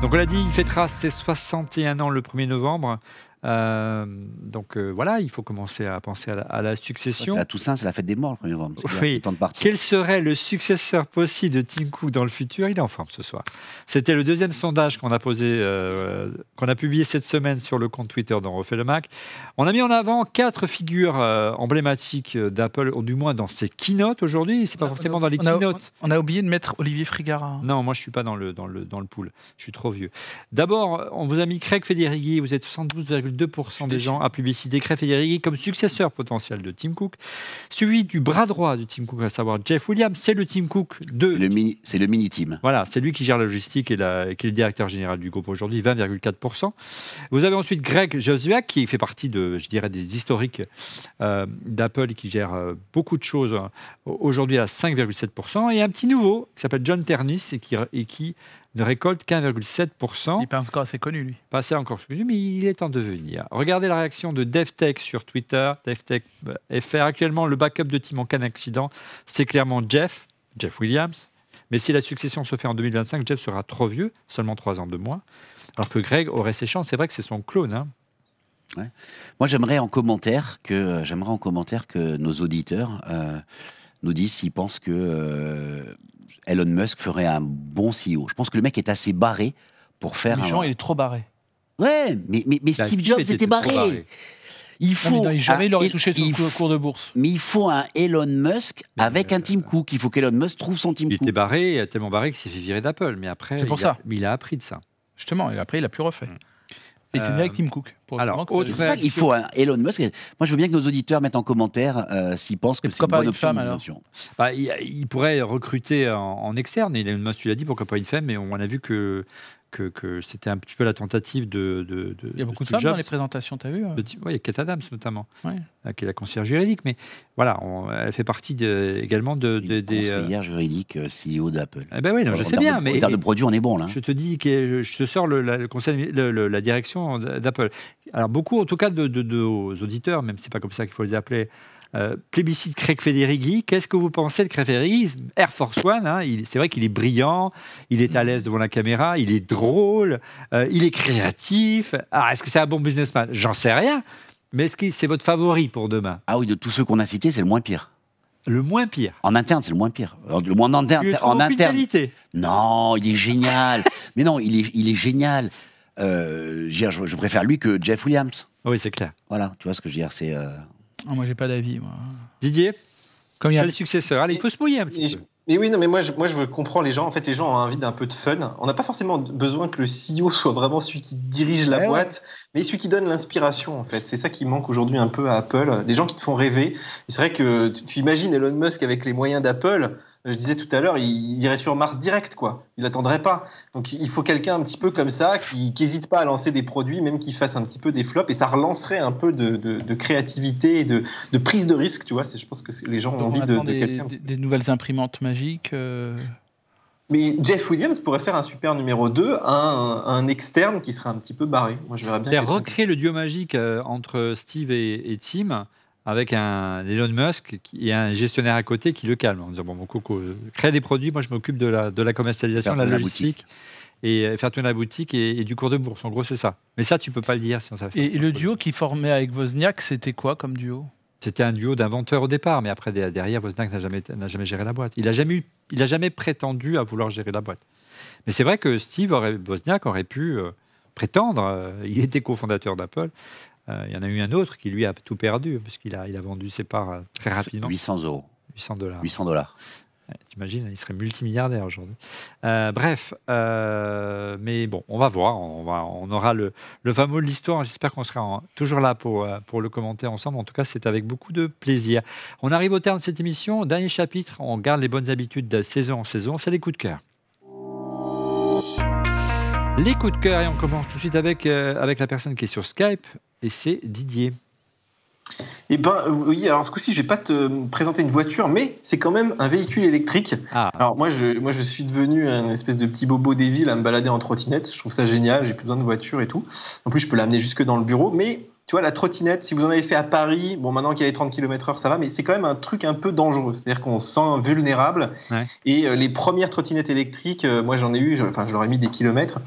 Donc on l'a dit, il fêtera ses 61 ans le 1er novembre. Euh, donc euh, voilà, il faut commencer à penser à la, succession. À Toussaint, c'est la fête des morts le 1er novembre. Oui. Temps de partir. Quel serait le successeur possible de Tim Cook dans le futur? Il est en forme ce soir. C'était le deuxième sondage qu'on a posé, euh, qu'on a publié cette semaine sur le compte Twitter dont Refait le Mac. On a mis en avant quatre figures emblématiques d'Apple, ou du moins dans ses keynotes aujourd'hui. C'est pas forcément dans les keynotes. On a oublié de mettre Olivier Frigara. Non, moi je suis pas dans le dans le dans le pool. Je suis trop vieux. D'abord, on vous a mis Craig Federighi. Vous êtes 72, 2% des gens à publicité Craig Federighi comme successeur potentiel de Tim Cook. Suivi du bras droit de Tim Cook, à savoir Jeff Williams, c'est le Tim Cook de. C'est le mini-team. Voilà, c'est lui qui gère la logistique et, la, qui est le directeur général du groupe aujourd'hui, 20,4%. Vous avez ensuite Greg Josuak, qui fait partie de, je dirais, des historiques euh, d'Apple et qui gère euh, beaucoup de choses euh, aujourd'hui à 5,7%. Et un petit nouveau qui s'appelle John Ternis et qui, et qui ne récolte qu'1,7%. Il n'est pas encore assez connu, lui. Pas assez encore connu, mais il est en devenir. Regardez la réaction de DevTech sur Twitter. DevTech FR. Actuellement, le backup de team en cas d'accident, c'est clairement Jeff, Jeff Williams. Mais si la succession se fait en 2025, Jeff sera trop vieux, seulement trois ans de moins. Alors que Greg aurait ses chances. C'est vrai que c'est son clone. Hein. Moi, j'aimerais en commentaire que j'aimerais en commentaire que nos auditeurs euh, nous disent s'ils pensent que euh, Elon Musk ferait un bon CEO. Je pense que le mec est assez barré pour faire. Les gens, il est trop barré. Ouais, mais, mais, bah, Steve Jobs était, barré. Il faut. jamais il aurait touché son cours de bourse. Mais il faut un Elon Musk avec un Tim Cook. Il faut qu'Elon Musk trouve son Tim Cook. Il était barré, il a tellement barré qu'il s'est fait virer d'Apple. Mais après, c'est pour il ça. A, il a appris de ça. Justement, et après, il a plus refait. Et c'est avec Tim Cook. alors, il faut un Elon Musk. Moi, je veux bien que nos auditeurs mettent en commentaire euh, s'ils pensent que c'est une bonne option. Bah, il, pourrait recruter en, en externe. Elon Musk, tu l'as dit, pourquoi pas une femme Mais on a vu que que, c'était un petit peu la tentative de. de, il y a beaucoup de, femmes dans les présentations, tu as vu hein Oui, il y a Kate Adams notamment, euh, qui est la conseillère juridique. Mais voilà, elle fait partie également de, des. Conseillère euh, juridique, euh, CEO d'Apple. Eh ben oui, je sais bien. mais en termes de produits, on est bon là. Je te dis que je, te sors le, la, conseil, la direction d'Apple. Alors, beaucoup, en tout cas, de, de, auditeurs, même si c'est pas comme ça qu'il faut les appeler, euh, plébiscite Craig Federighi. Qu'est-ce que vous pensez de Craig Federighi? Air Force One, hein, c'est vrai qu'il est brillant, il est à l'aise devant la caméra, il est drôle, euh, il est créatif. Ah, est-ce que c'est un bon businessman? J'en sais rien. Mais est-ce que c'est votre favori pour demain? Ah oui, de tous ceux qu'on a cités, c'est le moins pire. Le moins pire? En interne, c'est le moins pire. Le moins en interne. En interne. Non, il est génial. Mais non, il est, il est génial. Euh, je, je, préfère lui que Jeff Williams. Oui, c'est clair. Voilà, tu vois ce que je veux dire, c'est. Oh, moi, j'ai pas d'avis. Didier Comme il y a le successeur. Allez, il faut se mouiller un petit peu. Mais oui, non, mais moi je, moi, je comprends les gens. En fait, les gens ont envie d'un peu de fun. On n'a pas forcément besoin que le CEO soit vraiment celui qui dirige la boîte, mais celui qui donne l'inspiration, en fait. C'est ça qui manque aujourd'hui un peu à Apple. Des gens qui te font rêver. c'est vrai que tu imagines Elon Musk avec les moyens d'Apple je disais tout à l'heure, il, irait sur Mars direct, quoi. Il attendrait pas. Donc il faut quelqu'un un petit peu comme ça, qui n'hésite pas à lancer des produits, même qui fasse un petit peu des flops, et ça relancerait un peu de, créativité et de, prise de risque, tu vois. Je pense que les gens ont envie de, quelqu'un. Des, nouvelles imprimantes magiques. Euh. Mais Jeff Williams pourrait faire un super numéro 2, un, un externe qui serait un petit peu barré. Moi, je verrais bien. Recréer le duo magique euh, entre Steve et, et Tim avec un Elon Musk et un gestionnaire à côté qui le calme en disant bon mon coco crée des produits moi je m'occupe de la, de la commercialisation de la logistique et faire tourner la boutique et, du cours de bourse. En gros c'est ça. Mais ça tu peux pas le dire sinon ça fait et, le duo qui formait avec Wozniak c'était quoi comme duo? C'était un duo d'inventeurs au départ mais après derrière Wozniak n'a jamais n'a jamais géré la boîte. Il a jamais eu, il a jamais prétendu à vouloir gérer la boîte. Mais c'est vrai que Steve aurait, Wozniak aurait pu euh, prétendre, euh, il était cofondateur d'Apple, euh, il y en a eu un autre qui, lui, a tout perdu, parce qu'il a, il a vendu ses parts euh, très rapidement. 800 euros. 800 dollars. 800 dollars. T'imagines, il serait multimilliardaire aujourd'hui. Euh, bref, mais bon, on va voir. On, va, on aura le, le fameux de l'histoire. J'espère qu'on sera toujours là pour, pour le commenter ensemble. En tout cas, c'est avec beaucoup de plaisir. On arrive au terme de cette émission. Dernier chapitre, on garde les bonnes habitudes de saison en saison. C'est les coups de cœur. Les coups de cœur, et on commence tout de suite avec, avec la personne qui est sur Skype et c'est Didier. Eh ben oui, alors ce coup-ci, je vais pas te présenter une voiture, mais c'est quand même un véhicule électrique. Ah. Alors moi je, moi, je suis devenu un espèce de petit bobo des villes à me balader en trottinette. Je trouve ça génial, j'ai plus besoin de voiture et tout. En plus, je peux l'amener jusque dans le bureau, mais tu vois, la trottinette, si vous en avez fait à Paris, bon, maintenant qu'il y a les 30 km/h, ça va, mais c'est quand même un truc un peu dangereux. C'est-à-dire qu'on se sent vulnérable. Et euh, les premières trottinettes électriques, euh, moi j'en ai eu, enfin, je leur ai mis des kilomètres.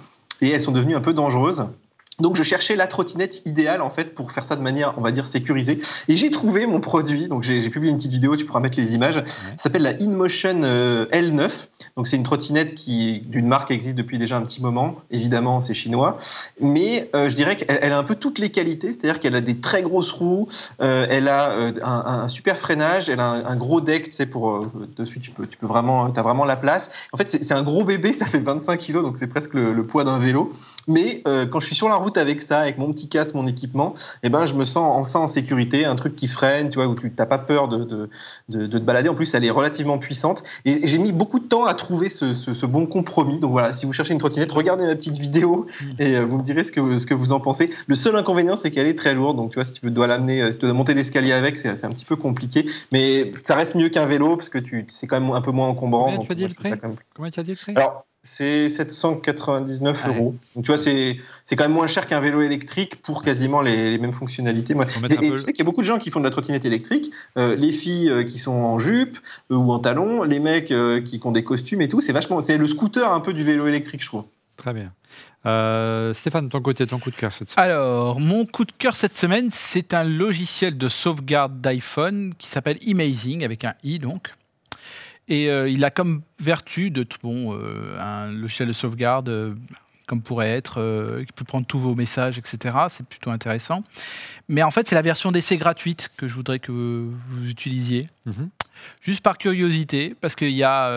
Et elles sont devenues un peu dangereuses. Donc je cherchais la trottinette idéale en fait pour faire ça de manière on va dire sécurisée. Et j'ai trouvé mon produit. Donc j'ai publié une petite vidéo tu pourras mettre les images. Ça s'appelle la InMotion euh, L9 donc c'est une trottinette qui d'une marque qui existe depuis déjà un petit moment. Évidemment c'est chinois. Mais euh, je dirais qu'elle a un peu toutes les qualités. C'est-à-dire qu'elle a des très grosses roues. Euh, elle a un, super freinage. Elle a un, gros deck tu sais pour dessus tu peux tu peux vraiment as vraiment la place. En fait c'est un gros bébé. Ça fait 25 kilos. Donc c'est presque le, le poids d'un vélo. Mais quand je suis sur la route avec ça, avec mon petit casque, mon équipement, et eh ben, je me sens enfin en sécurité, un truc qui freine, tu vois, où tu n'as pas peur de, de, de, te balader. En plus, elle est relativement puissante. Et j'ai mis beaucoup de temps à trouver ce, ce, bon compromis. Donc voilà, si vous cherchez une trottinette, regardez ma petite vidéo et euh, vous me direz ce que, ce que vous en pensez. Le seul inconvénient, c'est qu'elle est très lourde. Donc tu vois, si tu dois l'amener, euh, si tu dois monter l'escalier avec, c'est un petit peu compliqué. Mais ça reste mieux qu'un vélo parce que c'est quand même un peu moins encombrant. Comment tu as dit le prix Comment tu as dit le prix c'est 799 euros. Donc, tu vois, c'est quand même moins cher qu'un vélo électrique pour quasiment les, mêmes fonctionnalités. Moi, et, tu sais qu'il y a beaucoup de gens qui font de la trottinette électrique. Euh, les filles euh, qui sont en jupe euh, ou en talon, les mecs qui ont des costumes et tout. C'est vachement. C'est le scooter un peu du vélo électrique, je trouve. Très bien. Stéphane, de ton côté, ton coup de cœur cette semaine Alors, mon coup de cœur cette semaine, c'est un logiciel de sauvegarde d'iPhone qui s'appelle Amazing, avec un i donc. Et euh, il a comme vertu de bon, euh, un logiciel de sauvegarde, euh, comme pourrait être, qui peut prendre tous vos messages, etc. C'est plutôt intéressant. Mais en fait, c'est la version d'essai gratuite que je voudrais que vous utilisiez. Mhm. Juste par curiosité, parce qu'il y a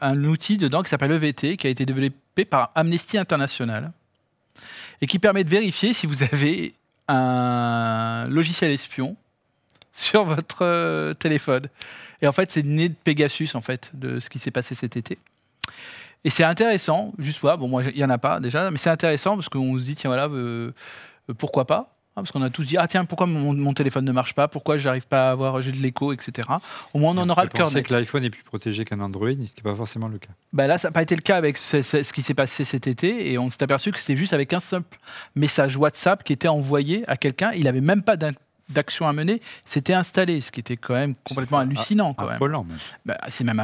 un outil dedans qui s'appelle EVT, qui a été développé par Amnesty International, et qui permet de vérifier si vous avez un logiciel espion sur votre téléphone. Et en fait, c'est né de Pegasus, en fait, de ce qui s'est passé cet été. Et c'est intéressant, juste voilà, bon, moi, il n'y en a pas déjà, mais c'est intéressant parce qu'on se dit, tiens, voilà, euh, euh, pourquoi pas hein, parce qu'on a tous dit, ah tiens, pourquoi mon, téléphone ne marche pas Pourquoi j'arrive pas à avoir, j'ai de l'écho, etc. Au moins, on en aura le cœur net. que l'iPhone est plus protégé qu'un Android, ce qui n'est pas forcément le cas. Ben là, ça n'a pas été le cas avec ce, ce qui s'est passé cet été, et on s'est aperçu que c'était juste avec un simple message WhatsApp qui était envoyé à quelqu'un. Il n'avait même pas d'action à mener s'était installé, ce qui était quand même complètement hallucinant. Quand affolant, même. Bah, c'est même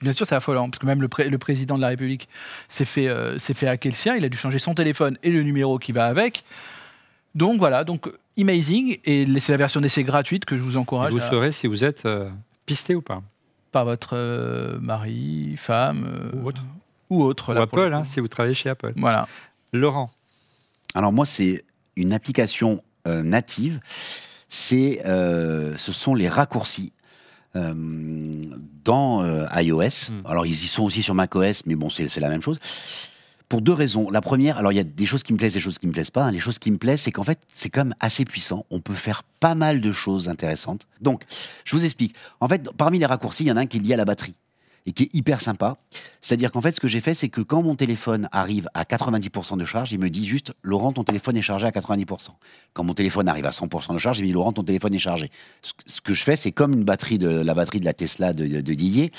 Bien sûr, c'est affolant, parce que même le, le président de la République s'est fait, euh, s'est fait hacker le sien. Il a dû changer son téléphone et le numéro qui va avec. Donc voilà, donc Amazing, et c'est la version d'essai gratuite que je vous encourage. vous saurez si vous êtes euh, pisté ou pas Par votre euh, mari, femme ou autre. Ou, autre, Apple, hein, si vous travaillez chez Apple. Voilà. Laurent. Alors moi, c'est une application native c'est, euh, ce sont les raccourcis. Euh, dans euh, iOS. Hmm. Alors, ils y sont aussi sur macOS, mais bon, c'est la même chose. Pour deux raisons. La première, alors il y a des choses qui me plaisent, des choses qui me plaisent pas. Les choses qui me plaisent, c'est qu'en fait, c'est quand même assez puissant. On peut faire pas mal de choses intéressantes. Donc, je vous explique. En fait, parmi les raccourcis, il y en a un qui est lié à la batterie et qui est hyper sympa. C'est-à-dire qu'en fait, ce que j'ai fait, c'est que quand mon téléphone arrive à 90% de charge, il me dit juste Laurent, ton téléphone est chargé à 90%. Quand mon téléphone arrive à 100% de charge, il me dit Laurent, ton téléphone est chargé. Ce que je fais, c'est comme une batterie de la batterie de la Tesla de, Didier.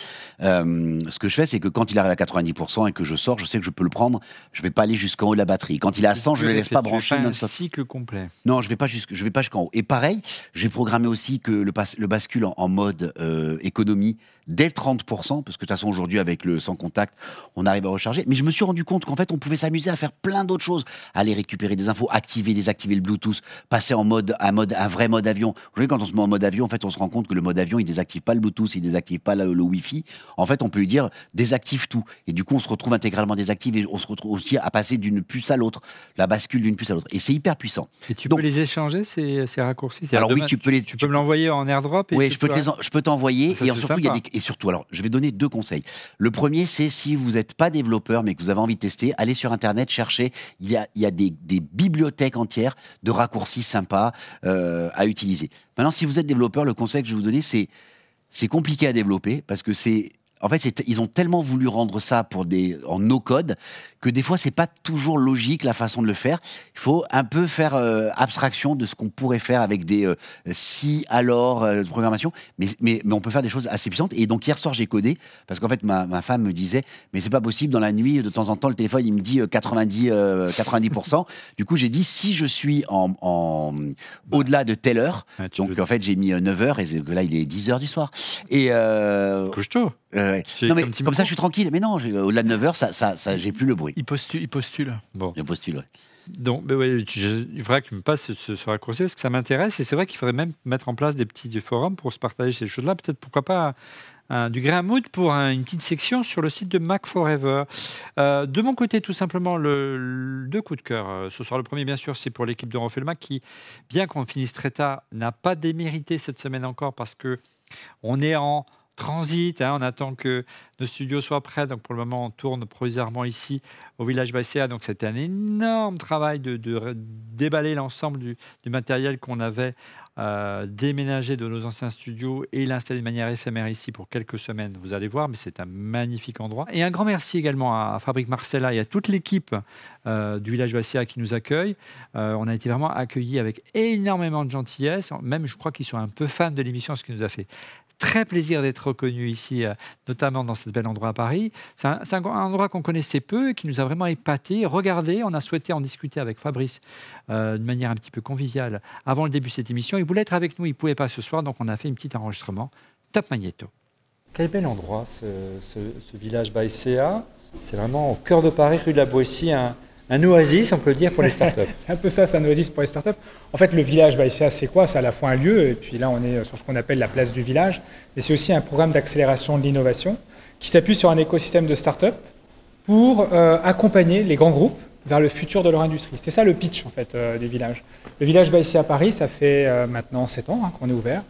Euh, ce que je fais, c'est que quand il arrive à 90% et que je sors, je sais que je peux le prendre. Je vais pas aller jusqu'en haut de la batterie. Quand il est à 100, je ne le laisse pas brancher. un cycle complet. Non, je vais pas jusque, je vais pas jusqu'en haut. Et pareil, j'ai programmé aussi que le, le bascule en, mode euh, économie dès 30%, parce que de toute façon aujourd'hui avec le sans contact, on arrive à recharger. Mais je me suis rendu compte qu'en fait on pouvait s'amuser à faire plein d'autres choses, aller récupérer des infos, activer, désactiver le Bluetooth, passer en mode un mode un vrai mode avion. Aujourd'hui quand on se met en mode avion, en fait on se rend compte que le mode avion il désactive pas le Bluetooth, il désactive pas le, Wi-Fi. En fait on peut lui dire désactive tout et du coup on se retrouve intégralement désactivé et on se retrouve aussi à passer d'une puce à l'autre, la bascule d'une puce à l'autre. Et c'est hyper puissant. Et tu peux les échanger ces, ces raccourcis? Alors oui, tu peux les, tu, peux me l'envoyer en AirDrop. oui, je peux, je peux t'envoyer et surtout il y a des, et surtout alors je vais donner deux conseils. Le premier, c'est si vous n'êtes pas développeur mais que vous avez envie de tester, allez sur Internet, cherchez. Il y a, il y a des, des, bibliothèques entières de raccourcis sympas euh, à utiliser. Maintenant, si vous êtes développeur, le conseil que je vais vous donner, c'est c'est compliqué à développer parce que c'est en fait, ils ont tellement voulu rendre ça pour des en no code que des fois c'est pas toujours logique la façon de le faire. Il faut un peu faire euh, abstraction de ce qu'on pourrait faire avec des euh, si alors euh, de programmation, mais, mais, mais on peut faire des choses assez puissantes. Et donc hier soir j'ai codé parce qu'en fait ma, ma, femme me disait mais c'est pas possible dans la nuit de temps en temps le téléphone il me dit 90 90%. du coup j'ai dit si je suis en, en au-delà de telle heure, donc en fait j'ai mis 9 heures et là il est 10 heures du soir. Et couche tôt. non, mais comme ça, je suis tranquille. Mais non, au-delà de 9h, ça, ça, ça j'ai plus le bruit. Il postule. Il postule. Bon. Il postule, ouais. Donc, ben ouais, il faudrait qu'il me passe ce, ce, raccourci parce que ça m'intéresse et c'est vrai qu'il faudrait même mettre en place des petits forums pour se partager ces choses-là. Peut-être pourquoi pas du grain à moudre pour une petite section sur le site de Mac Forever. Euh, de mon côté, tout simplement, le, deux coups de cœur. Euh, ce soir, le premier, bien sûr, c'est pour l'équipe de Mac qui, bien qu'on finisse très tard, n'a pas démérité cette semaine encore parce que on est en transit. Hein, on attend que nos studios soient prêts. Donc pour le moment, on tourne provisoirement ici au village Baïséa. Donc c'était un énorme travail de, déballer l'ensemble du, matériel qu'on avait euh, déménagé de nos anciens studios et l'installer de manière éphémère ici pour quelques semaines. Vous allez voir, mais c'est un magnifique endroit. Et un grand merci également à, Fabrique Marcella et à toute l'équipe euh, du village Baïséa qui nous accueille. Euh, on a été vraiment accueillis avec énormément de gentillesse. Même, je crois qu'ils sont un peu fans de l'émission, ce qui nous a fait très plaisir d'être reconnu ici, euh, notamment dans ce bel endroit à Paris. C'est un, endroit qu'on connaissait peu et qui nous a vraiment épaté. Regardez, on a souhaité en discuter avec Fabrice euh, de manière un petit peu conviviale avant le début de cette émission. Il voulait être avec nous, il ne pouvait pas ce soir, donc on a fait un petit enregistrement. Top Magneto. Quel bel endroit, ce, village Baïséa. C'est vraiment au cœur de Paris, rue de la Boétie, un oasis, on peut le dire, pour les startups. c'est un peu ça, c'est un oasis pour les startups. En fait, le village Baïsia, c'est quoi? C'est à la fois un lieu, et puis là, on est sur ce qu'on appelle la place du village, mais c'est aussi un programme d'accélération de l'innovation qui s'appuie sur un écosystème de startups pour euh, accompagner les grands groupes vers le futur de leur industrie. C'est ça le pitch, en fait, euh, du village. Le village Baïsia à Paris, ça fait euh, maintenant 7 ans hein, qu'on est ouvert.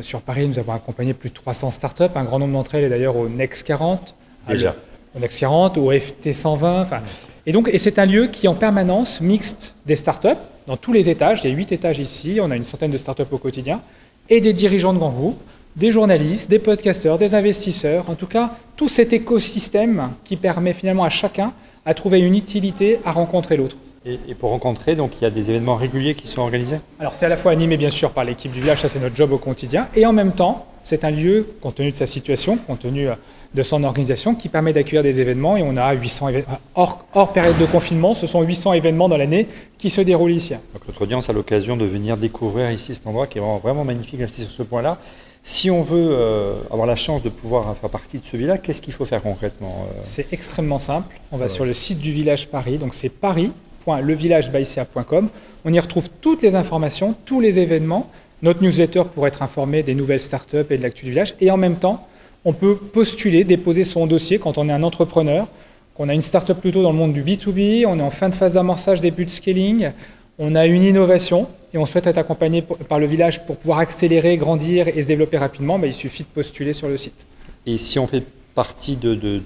sur Paris, nous avons accompagné plus de 300 startups. Un grand nombre d'entre elles est d'ailleurs au Next 40. Déjà. Au Next 40, au FT 120. Enfin, et donc, et c'est un lieu qui en permanence mixte des startups dans tous les étages. Il y a huit étages ici, on a une centaine de startups au quotidien, et des dirigeants de grands groupes, des journalistes, des podcasteurs, des investisseurs, en tout cas, tout cet écosystème qui permet finalement à chacun à trouver une utilité à rencontrer l'autre. Et, pour rencontrer, donc il y a des événements réguliers qui sont organisés? Alors c'est à la fois animé bien sûr par l'équipe du village, ça c'est notre job au quotidien, et en même temps, c'est un lieu, compte tenu de sa situation, compte tenu euh, de son organisation qui permet d'accueillir des événements et on a 800 événements. Hors, hors, période de confinement, ce sont 800 événements dans l'année qui se déroulent ici. Donc notre audience a l'occasion de venir découvrir ici cet endroit qui est vraiment, vraiment magnifique ici sur ce point-là. Si on veut euh, avoir la chance de pouvoir faire partie de ce village, qu'est-ce qu'il faut faire concrètement euh? C'est extrêmement simple. On va sur le site du village Paris, donc c'est paris.levillagebaïséa.com. On y retrouve toutes les informations, tous les événements, notre newsletter pour être informé des nouvelles startups et de l'actu du village, et en même temps, on peut postuler, déposer son dossier quand on est un entrepreneur, qu'on a une startup plutôt dans le monde du B2B, on est en fin de phase d'amorçage, début de scaling, on a une innovation et on souhaite être accompagné par le village pour pouvoir accélérer, grandir et se développer rapidement, bah, il suffit de postuler sur le site. Et si on fait partie de,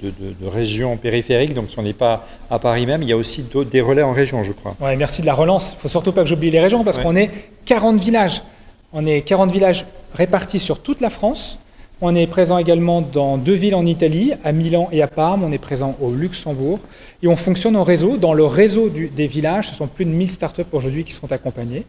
régions périphériques, donc si on n'est pas à Paris même, il y a aussi des relais en région, je crois. Ouais, merci de la relance. Il ne faut surtout pas que j'oublie les régions parce qu'on est 40 villages. On est 40 villages répartis sur toute la France. On est présent également dans deux villes en Italie, à Milan et à Parme. On est présent au Luxembourg. Et on fonctionne en réseau. Dans le réseau des villages, ce sont plus de 1000 startups aujourd'hui qui sont accompagnées.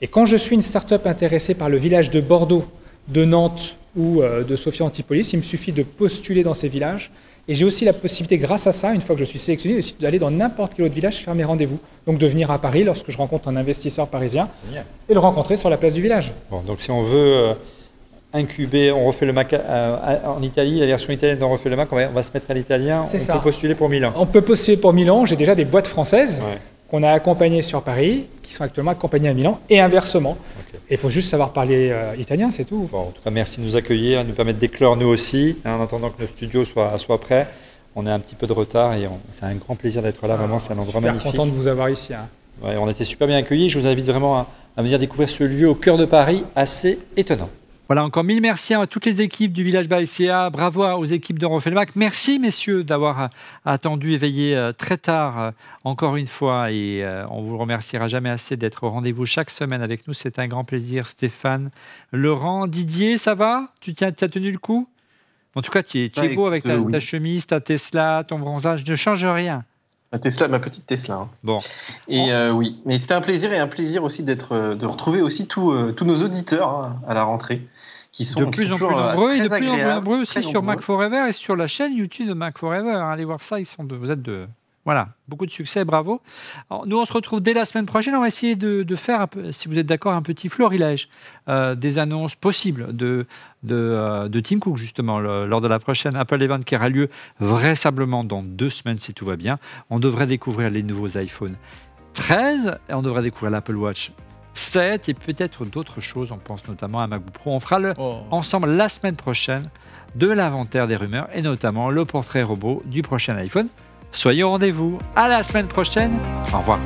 Et quand je suis une startup intéressée par le village de Bordeaux, de Nantes ou euh, de Sophia Antipolis, il me suffit de postuler dans ces villages. Et j'ai aussi la possibilité, grâce à ça, une fois que je suis sélectionné, d'aller dans n'importe quel autre village faire mes rendez-vous. Donc de venir à Paris lorsque je rencontre un investisseur parisien et le rencontrer sur la place du village. Bon, donc si on veut euh, incubé, on refait le Mac euh, en Italie, la version italienne d'On refait le Mac, on va, se mettre à l'italien. On peut postuler pour Milan. On peut postuler pour Milan. J'ai déjà des boîtes françaises qu'on a accompagnées sur Paris, qui sont actuellement accompagnées à Milan, et inversement. Il faut juste savoir parler euh, italien, c'est tout. en tout cas, merci de nous accueillir, de nous permettre d'éclore nous aussi, hein, en attendant que nos studios soient, soient prêts. On a un petit peu de retard et c'est un grand plaisir d'être là. vraiment, c'est un endroit magnifique. content de vous avoir ici. Hein. on était super bien accueillis. Je vous invite vraiment à, à venir découvrir ce lieu au cœur de Paris, assez étonnant. Voilà, encore mille merci à toutes les équipes du Village Baïséa. Bravo aux équipes de Rofelmac. Merci, messieurs, d'avoir euh, attendu et veillé euh, très tard, euh, encore une fois. Et on vous remerciera jamais assez d'être au rendez-vous chaque semaine avec nous. C'est un grand plaisir. Stéphane, Laurent, Didier, ça va? Tu as tenu le coup? En tout cas, tu es, beau avec ta, chemise, ta Tesla, ton bronzage. Ne change rien. Ma Tesla, ma petite Tesla. Hein. Bon. Et oui, mais c'était un plaisir et un plaisir aussi d'être, de retrouver aussi tous nos auditeurs hein, à la rentrée qui sont de plus en plus euh, nombreux et de plus en plus nombreux aussi sur Mac Forever et sur la chaîne YouTube de Mac Forever. Allez voir ça, ils sont de, vous êtes de Voilà, beaucoup de succès, bravo. nous, on se retrouve dès la semaine prochaine. On va essayer de, faire, si vous êtes d'accord, un petit florilège euh, des annonces possibles de, de, de, Tim Cook, justement, lors de la prochaine Apple Event qui aura lieu vraisemblablement dans deux semaines, si tout va bien. On devrait découvrir les nouveaux iPhone 13 et on devrait découvrir l'Apple Watch 7 et peut-être d'autres choses. On pense notamment à MacBook Pro. On fera le, oh. ensemble la semaine prochaine de l'inventaire des rumeurs et notamment le portrait robot du prochain iPhone. Soyez au rendez-vous. À la semaine prochaine. Au revoir.